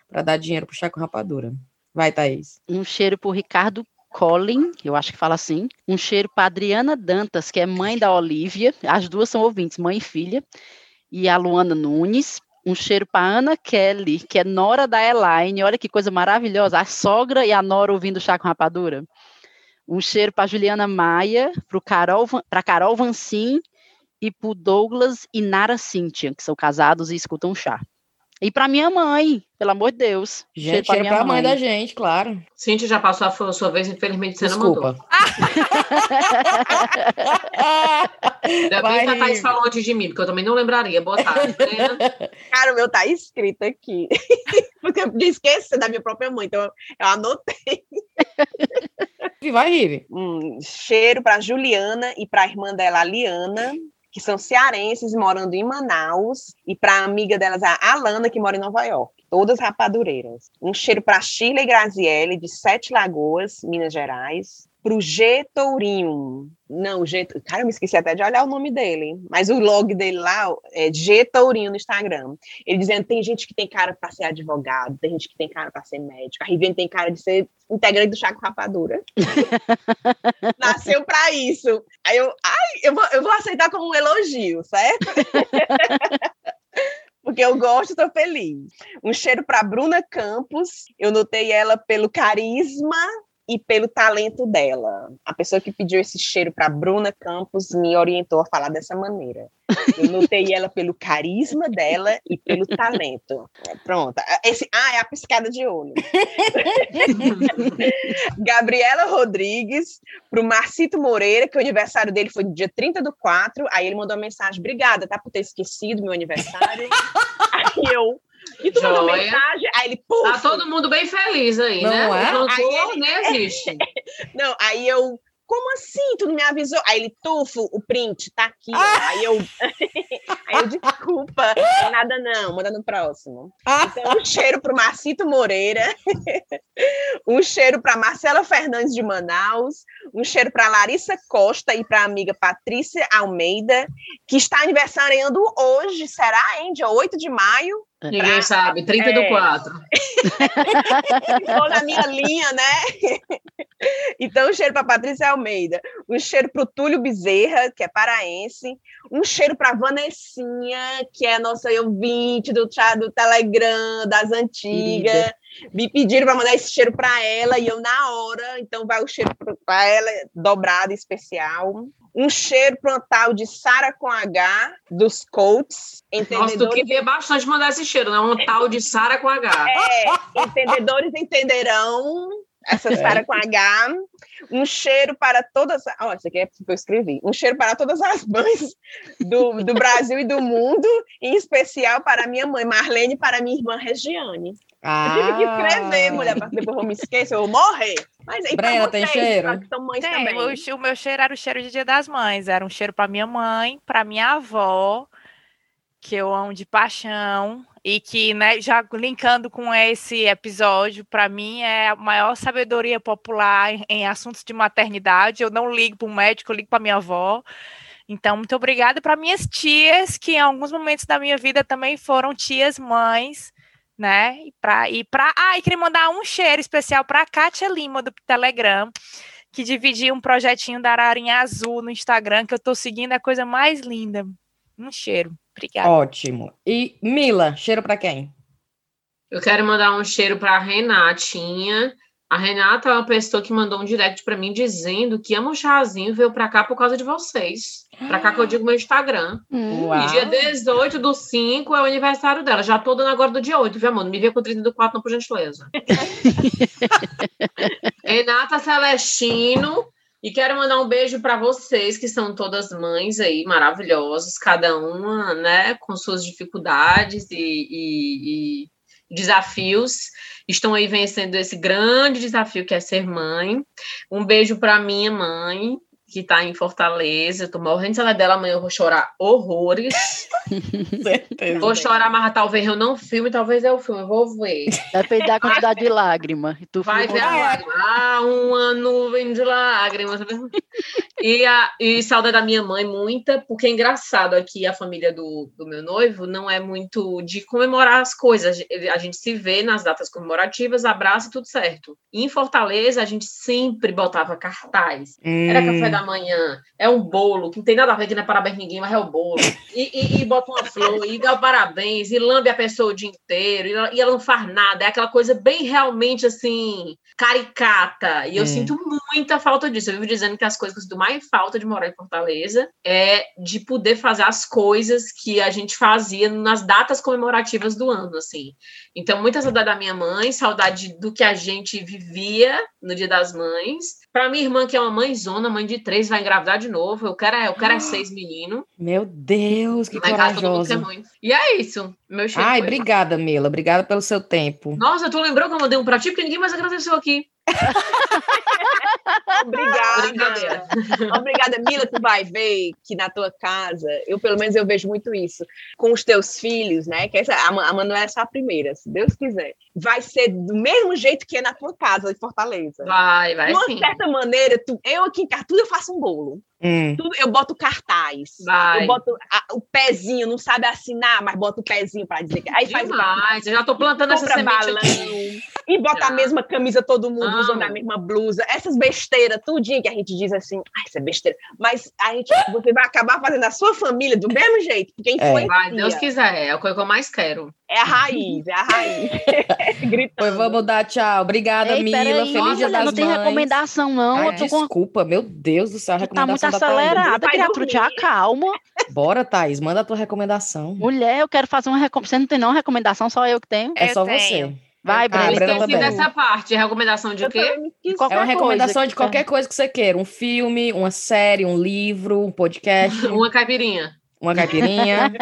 para dar dinheiro pro Chaco Rapadura. Vai, Thaís. Um cheiro pro Ricardo Collin, eu acho que fala assim. Um cheiro para Adriana Dantas, que é mãe da Olivia. As duas são ouvintes, mãe e filha. E a Luana Nunes. Um cheiro para Ana Kelly, que é nora da Elaine. Olha que coisa maravilhosa. A sogra e a nora ouvindo chá com rapadura. Um cheiro para Juliana Maia, para Carol, para Carol Vancin e para Douglas e Nara Cíntia, que são casados e escutam chá. E para minha mãe, pelo amor de Deus. Gente, cheiro minha pra mãe da gente, claro. Cintia já passou a sua vez, infelizmente você não mandou. Desculpa. Ainda bem que a Thaís falou antes de mim, porque eu também não lembraria. Boa tarde, né? Cara, o meu tá escrito aqui. *laughs* Porque eu podia esquecer da minha própria mãe, então eu, eu anotei. Vai, Rive. Um cheiro para Juliana e para a irmã dela, a Liana, que são cearenses morando em Manaus, e para a amiga delas, a Alana, que mora em Nova York. Todas rapadureiras. Um cheiro para Sheila e Graziele, de Sete Lagoas, Minas Gerais. Para o G Tourinho. Não, o G. Cara, eu me esqueci até de olhar o nome dele. Mas o log dele lá é G Tourinho no Instagram. Ele dizendo: tem gente que tem cara para ser advogado, tem gente que tem cara para ser médico. A Riviane tem cara de ser integrante do Chaco Rapadura. *laughs* Nasceu para isso. Aí eu, ai, eu vou, eu vou aceitar como um elogio, certo? *laughs* Porque eu gosto, estou feliz. Um cheiro para Bruna Campos. Eu notei ela pelo carisma e pelo talento dela. A pessoa que pediu esse cheiro para Bruna Campos me orientou a falar dessa maneira. Eu notei ela pelo carisma dela e pelo talento. Pronto. Esse, ah, é a piscada de olho. *laughs* Gabriela Rodrigues, para o Marcito Moreira, que o aniversário dele foi no dia 30 do 4. Aí ele mandou uma mensagem: Obrigada, tá por ter esquecido meu aniversário. *laughs* aí eu. E tu mandou mensagem? Aí ele, puf, Tá todo mundo bem feliz aí, Não né? é? O Aí nem *laughs* existe. Não, aí eu, como assim? Tu não me avisou? Aí ele, tufo, o print, tá aqui. ó. Aí eu, *laughs* aí eu, desculpa, não é nada não, manda no próximo. Então, um cheiro pro Marcito Moreira, *laughs* um cheiro pra Marcela Fernandes de Manaus, um cheiro pra Larissa Costa e pra amiga Patrícia Almeida, que está aniversariando hoje, será, hein? Dia 8 de maio. Ninguém sabe. 30 do É. 4. Ficou *laughs* na minha linha, né? Então, um cheiro para Patrícia Almeida, um cheiro para o Túlio Bezerra, que é paraense, um cheiro para Vanessinha, que é a nossa ouvinte do do Telegram, das antigas, Me pediram para mandar esse cheiro para ela e eu na hora, então vai o cheiro para ela dobrado especial. Um cheiro para um tal de Sara com H dos Colts. Nossa, tu queria bastante mandar esse cheiro, né? Um tal de Sara com H. é, entendedores entenderão. Essa Sara com H. Um cheiro para todas. Ó, isso aqui é o que eu escrevi. Um cheiro para todas as mães do, do Brasil e do mundo, em especial para minha mãe Marlene e para minha irmã Regiane. Ah, Eu tive que escrever, mulher, para depois eu me esquecer, eu vou morrer. Mas aí, Brena, pra tem vocês, cheiro? que são mães Tem, também. o, o meu cheiro era o cheiro de Dia das Mães. Era um cheiro para minha mãe, para minha avó, que eu amo de paixão. E que, né, já linkando com esse episódio, para mim é a maior sabedoria popular em, em assuntos de maternidade. Eu não ligo para um médico, eu ligo para minha avó. Então, muito obrigada para minhas tias, que em alguns momentos da minha vida também foram tias mães, né? E para e para ah, e queria mandar um cheiro especial para a Kátia Lima do Telegram, que dividiu um projetinho da Ararinha Azul no Instagram, que eu tô seguindo, é a coisa mais linda. Um cheiro. Obrigada. ótimo. E Mila, cheiro para quem? Eu quero mandar um cheiro para a Renatinha. A Renata é uma pessoa que mandou um direct para mim dizendo que ama o chazinho veio para cá por causa de vocês. Para cá que eu digo meu Instagram. Hum, Uau. E dia 18 do 5 é o aniversário dela. Já tô dando agora do dia 8, viu, amor? Não me vê com 30 do 4, não, por gentileza. *laughs* Renata Celestino. E quero mandar um beijo para vocês, que são todas mães aí, maravilhosas, cada uma, né, com suas dificuldades e, e- e desafios. Estão aí vencendo esse grande desafio que é ser mãe. Um beijo para minha mãe, que está em Fortaleza. Tô morrendo de saudade dela, amanhã eu vou chorar horrores. *laughs* Certeza. Vou chorar, mas talvez eu não filme, talvez eu filme, eu vou ver. Depende da quantidade de lágrima. Tu Vai ver a lágrima. Ah, uma nuvem de lágrimas. E, a, e saudade da minha mãe, muita, porque é engraçado aqui, a família do, do meu noivo não é muito de comemorar as coisas. A gente se vê nas datas comemorativas, abraça e tudo certo. Em Fortaleza, a gente sempre botava cartaz. Era Hum, café da manhã, é um bolo, que não tem nada a ver, que não é parabéns ninguém, mas é o bolo. E, e, e bota uma flor, e dá parabéns, e lambe a pessoa o dia inteiro, e ela, e ela não faz nada. É aquela coisa bem realmente assim, caricata. E eu Hum. sinto muita falta disso. Eu vivo dizendo que as coisas que eu sinto mais falta de morar em Fortaleza é de poder fazer as coisas que a gente fazia nas datas comemorativas do ano, assim. Então, muita saudade da minha mãe, saudade do que a gente vivia no Dia das Mães. Para minha irmã, que é uma mãezona, mãe de três, vai engravidar de novo. Eu quero, é- eu quero é seis meninos. Meu Deus, que quer corajosa. E é isso. Meu cheiro Ai, foi- obrigada, Mila. Obrigada pelo seu tempo. Nossa, tu lembrou que eu mandei um pra ti? Porque ninguém mais agradeceu aqui. *laughs* Obrigada. Brincadeira. *laughs* Obrigada, Mila. Tu vai ver que na tua casa, eu pelo menos eu vejo muito isso, com os teus filhos, né? Que essa, a, a Manuela é só a primeira, se Deus quiser. Vai ser do mesmo jeito que é na tua casa, em Fortaleza. Vai, vai De uma sim. certa maneira, tu- eu aqui em casa, tudo eu faço um bolo. Hum, Tudo, eu boto cartaz. Vai. Eu boto a- o pezinho, não sabe assinar, mas bota o pezinho para dizer que. Aí faz o. Eu já tô plantando essa semente aqui. e bota Já. a mesma camisa, todo mundo Amo. usando a mesma blusa. Essas besteiras, tudinho que a gente diz assim, ai, isso é besteira. Mas a gente, você vai acabar fazendo a sua família do mesmo jeito, porque influencia. Vai, Deus quiser. É a coisa que eu mais quero. É a raiz, é a raiz. *laughs* Pois vamos dar tchau. Obrigada, Ei, Mila. Feliz Dia mulher, das não tem Mães. recomendação, não. Ai, eu tô com... desculpa, meu Deus do céu, a Tu tá muito recomendação acelerada, criatura. Acalma. Bora, Thaís, manda a tua recomendação. Mulher, eu quero fazer uma recomendação. Você não tem não recomendação, só eu que tenho. É Eu só tenho. você. Vai, Ah, Breno. Breno Esqueci também. dessa parte. Recomendação de Eu quê? Qualquer É uma recomendação coisa de que- qualquer coisa que você queira. Um filme, uma série, um livro, um podcast, *laughs* Uma caipirinha. Uma caipirinha.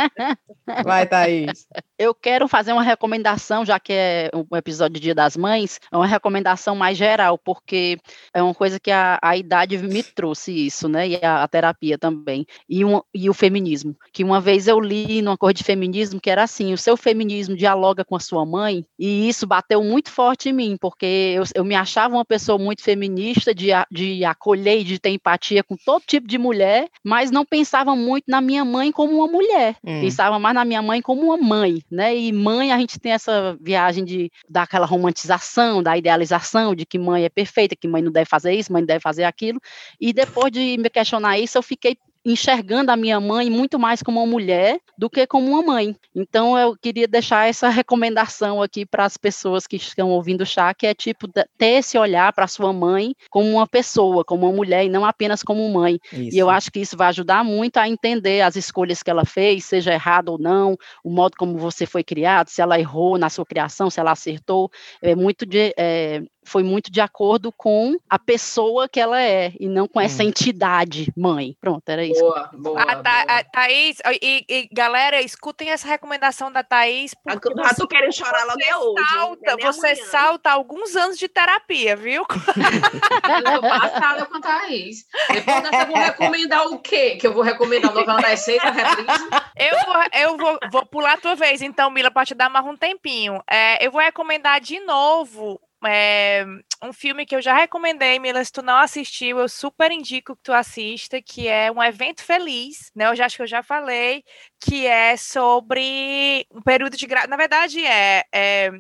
Vai, Thaís. Eu quero fazer uma recomendação, já que é um episódio de Dia das Mães, é uma recomendação mais geral, porque é uma coisa que a, a idade me trouxe isso, né? E a, a terapia também. E, um, e o feminismo. Que uma vez eu li numa coisa de feminismo que era assim: o seu feminismo dialoga com a sua mãe, e isso bateu muito forte em mim, porque eu, eu me achava uma pessoa muito feminista, de, de acolher e de ter empatia com todo tipo de mulher, mas não pensava muito na minha mãe como uma mulher Hum. pensava mais na minha mãe como uma mãe, né? E mãe, a gente tem essa viagem de daquela romantização, da idealização de que mãe é perfeita, que mãe não deve fazer isso, mãe não deve fazer aquilo. E depois de me questionar isso, eu fiquei enxergando a minha mãe muito mais como uma mulher do que como uma mãe. Então eu queria deixar essa recomendação aqui para as pessoas que estão ouvindo o chá, que é tipo ter esse olhar para sua mãe como uma pessoa, como uma mulher e não apenas como mãe. Isso. E eu acho que isso vai ajudar muito a entender as escolhas que ela fez, seja errado ou não, o modo como você foi criado, se ela errou na sua criação, se ela acertou. É muito de, é, foi muito de acordo com a pessoa que ela é e não com essa Hum. entidade mãe. Pronto, era isso. Boa, boa. A, Tha- boa. a Thaís, e, e, galera, escutem essa recomendação da Thaís, porque a tu querendo chorar logo é hoje. salta, é você amanhã. salta alguns anos de terapia, viu? Eu tô passada com a Thaís. Depois dessa, eu vou recomendar o quê? Que eu vou recomendar a novela das seis, a reprise. Eu vou, eu vou, vou pular a tua vez, então, Mila, para te dar mais um tempinho. É, eu vou recomendar de novo é, um filme que eu já recomendei, Mila, se tu não assistiu, eu super indico que tu assista, que é um evento feliz, né? Eu já acho que eu já falei, que é sobre um período de gra... Na verdade, é, é,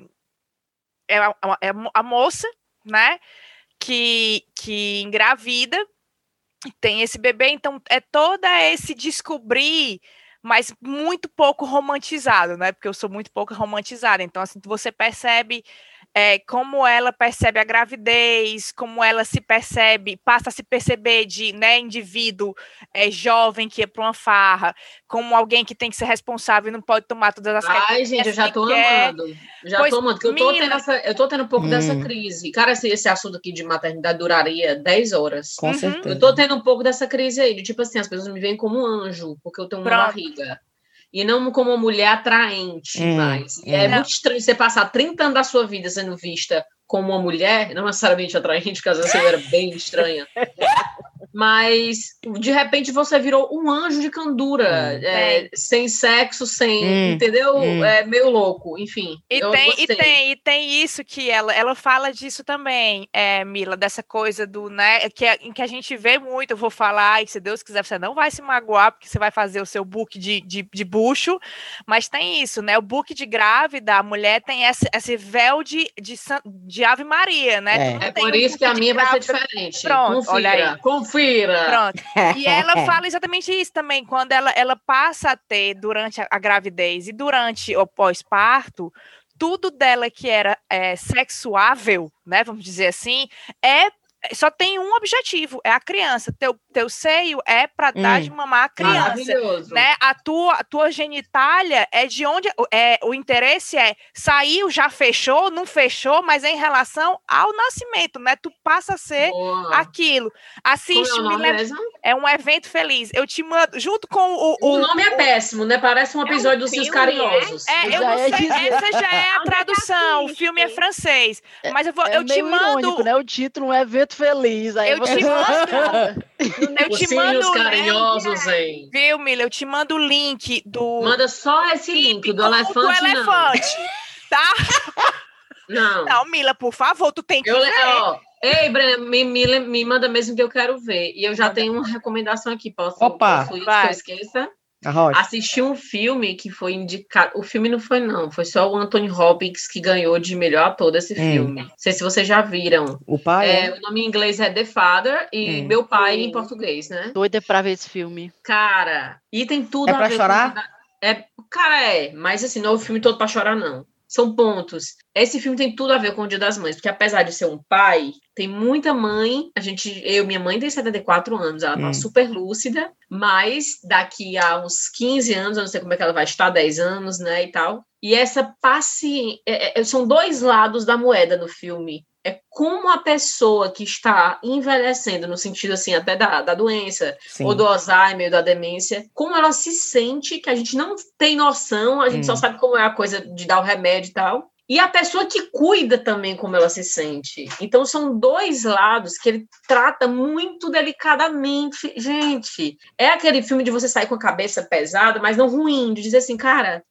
é, a, é a moça, né? Que, que engravida, tem esse bebê, então é toda esse descobrir mas muito pouco romantizado, né? Porque eu sou muito pouco romantizada. Então, assim, você percebe é, como ela percebe a gravidez, como ela se percebe, passa a se perceber de né, indivíduo é, jovem que é para uma farra, como alguém que tem que ser responsável e não pode tomar todas as Ai, gente, eu já tô amando. Já Pois, tô amando, porque eu tô, Mila. tendo essa, eu tô tendo um pouco dessa Hum. crise. Cara, esse, esse assunto aqui de maternidade duraria 10 horas. Com Uhum. certeza. Eu tô tendo um pouco dessa crise aí, de tipo assim, as pessoas me veem como um anjo, porque eu tenho uma Pronto. barriga. E não como uma mulher atraente Hum, mais. É Não. muito estranho você passar 30 anos da sua vida sendo vista como uma mulher, não necessariamente atraente, porque às vezes eu era bem estranha. *laughs* Mas de repente você virou um anjo de candura, Hum. é, sem sexo, sem, Hum, entendeu? hum. É meio louco, enfim. E eu tem, e tem, e tem isso que ela, ela fala disso também, é, Mila, dessa coisa do, né, que, a- em que a gente vê muito, eu vou falar, e se Deus quiser, você não vai se magoar, porque você vai fazer o seu book de, de, de bucho, mas tem isso, né, o book de grávida, a mulher tem esse, esse véu de, de, de Ave Maria, né, É. É por isso que a minha vai ser grávida- diferente. Pronto, confira, olha aí. confira. Pronto. *laughs* E ela fala exatamente isso também, quando ela, ela passa a ter, durante a, a gravidez e durante o pós-parto, tudo dela que era é, sexuável, né, vamos dizer assim, é só tem um objetivo, é a criança. Teu, teu seio é para dar Hum. de mamar a criança. Maravilhoso. Né? A tua, a tua genitália é de onde é, o interesse é saiu, já fechou, não fechou, mas é em relação ao nascimento, né? Tu passa a ser Boa. aquilo. Assiste, é o me lembra- é um evento feliz. Eu te mando, junto com o. O o- nome é péssimo, né? Parece um episódio dos Seus filme, Carinhosos. é, eu Já não sei, dizer. essa já é a é tradução. O filme é francês. Mas eu, vou, É eu te meio mando. irônico, né? O título um evento feliz. Aí Eu você- te mando. Eu te Ursinhos mando. carinhosos, hein? Viu, Mila? Eu te mando o link do. Manda só esse link do elefante, do não. elefante. Tá? Não. Não, Mila, por favor, tu tem que Eu, ver. ó, ei, Brena, me, me, me manda mesmo que eu quero ver. E eu já tenho uma recomendação aqui. Posso, Opa, posso ir, vai. que eu esqueça? Arrocha. Assisti um filme que foi indicado. O filme não foi, não. Foi só o Anthony Hopkins que ganhou de melhor ator desse Hum. filme. Não sei se vocês já viram. O pai É, é. o nome em inglês é The Father e Hum. Meu Pai Sim. em português, né? Doida pra ver esse filme. Cara, e tem tudo É a pra ver chorar? com... É, cara, é, mas assim, não é o filme todo pra chorar, não. São pontos. Esse filme tem tudo a ver com o Dia das Mães, porque apesar de ser um pai, tem muita mãe. A gente, eu, minha mãe tem 74 anos, ela tá Hum. super lúcida, mas daqui a uns 15 anos, eu não sei como é que ela vai estar, 10 anos, né, e tal. E essa paciência, são dois lados da moeda no filme. É como a pessoa que está envelhecendo, no sentido assim, até da, da doença, Sim. ou do Alzheimer, da demência, como ela se sente, que a gente não tem noção, a gente Hum. só sabe como é a coisa de dar o remédio e tal. E a pessoa que cuida também como ela se sente. Então são dois lados que ele trata muito delicadamente. Gente, é aquele filme de você sair com a cabeça pesada, mas não ruim, de dizer assim, cara,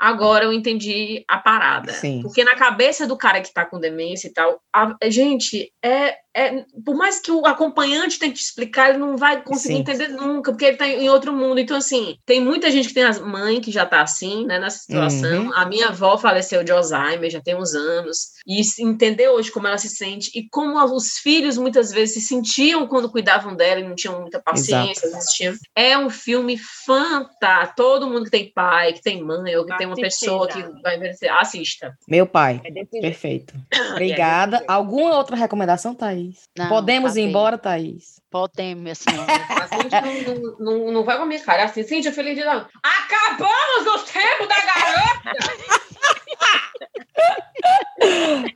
agora eu entendi a parada. Sim. Porque na cabeça do cara que tá com demência e tal, a- gente, é é, por mais que o acompanhante tente explicar, ele não vai conseguir Sim. entender nunca, porque ele tá em outro mundo. Então, assim, tem muita gente que tem a mãe que já tá assim, né, nessa situação. Uhum. A minha avó faleceu de Alzheimer já tem uns anos. E se- entender hoje como ela se sente e como os filhos muitas vezes se sentiam quando cuidavam dela e não tinham muita paciência, tinham. É um filme fantástico. Todo mundo que tem pai, que tem mãe, ou que tem uma pessoa que vai envelhecer, assista. Meu pai. É. Perfeito. Obrigada. Alguma outra recomendação, Thaís? Não, Podemos tá ir bem. embora, Thaís? Podemos, minha senhora. *laughs* Não, não, não, não vai com a minha cara. Assim, Cíntia, feliz dia da... Acabamos os tempos da garota! *laughs*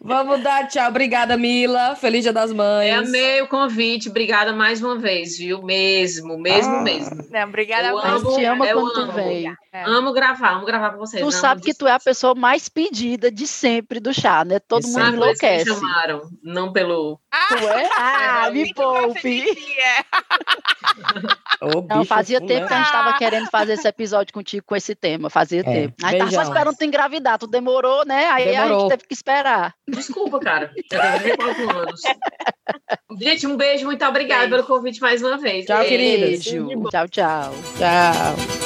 Vamos dar tchau. Obrigada, Mila. Feliz Dia das Mães. Eu amei o convite. Obrigada mais uma vez, viu? Mesmo, mesmo, Ah. mesmo. Não, obrigada Eu a A amo, gente te ama eu quando amo. vem. É. Amo gravar, amo gravar com vocês. Tu amo sabe que tu é a pessoa mais pedida de sempre do chá, né? Todo Isso mundo é. Ah, por isso que me enlouquece. chamaram, não pelo... Tu é? *laughs* Ah, É, me poupe. é. Ô, Não, fazia fulano. tempo que a gente tava querendo fazer esse episódio contigo com esse tema. Fazia É, tempo. Aí tava só esperando tu engravidar. Tu demorou, né? Aí a Demorou. gente teve que esperar. Desculpa, cara. Eu tenho 24 anos. Gente, um beijo, muito obrigada pelo convite mais uma vez. Tchau, queridas. Beijo. Tchau, tchau. Tchau.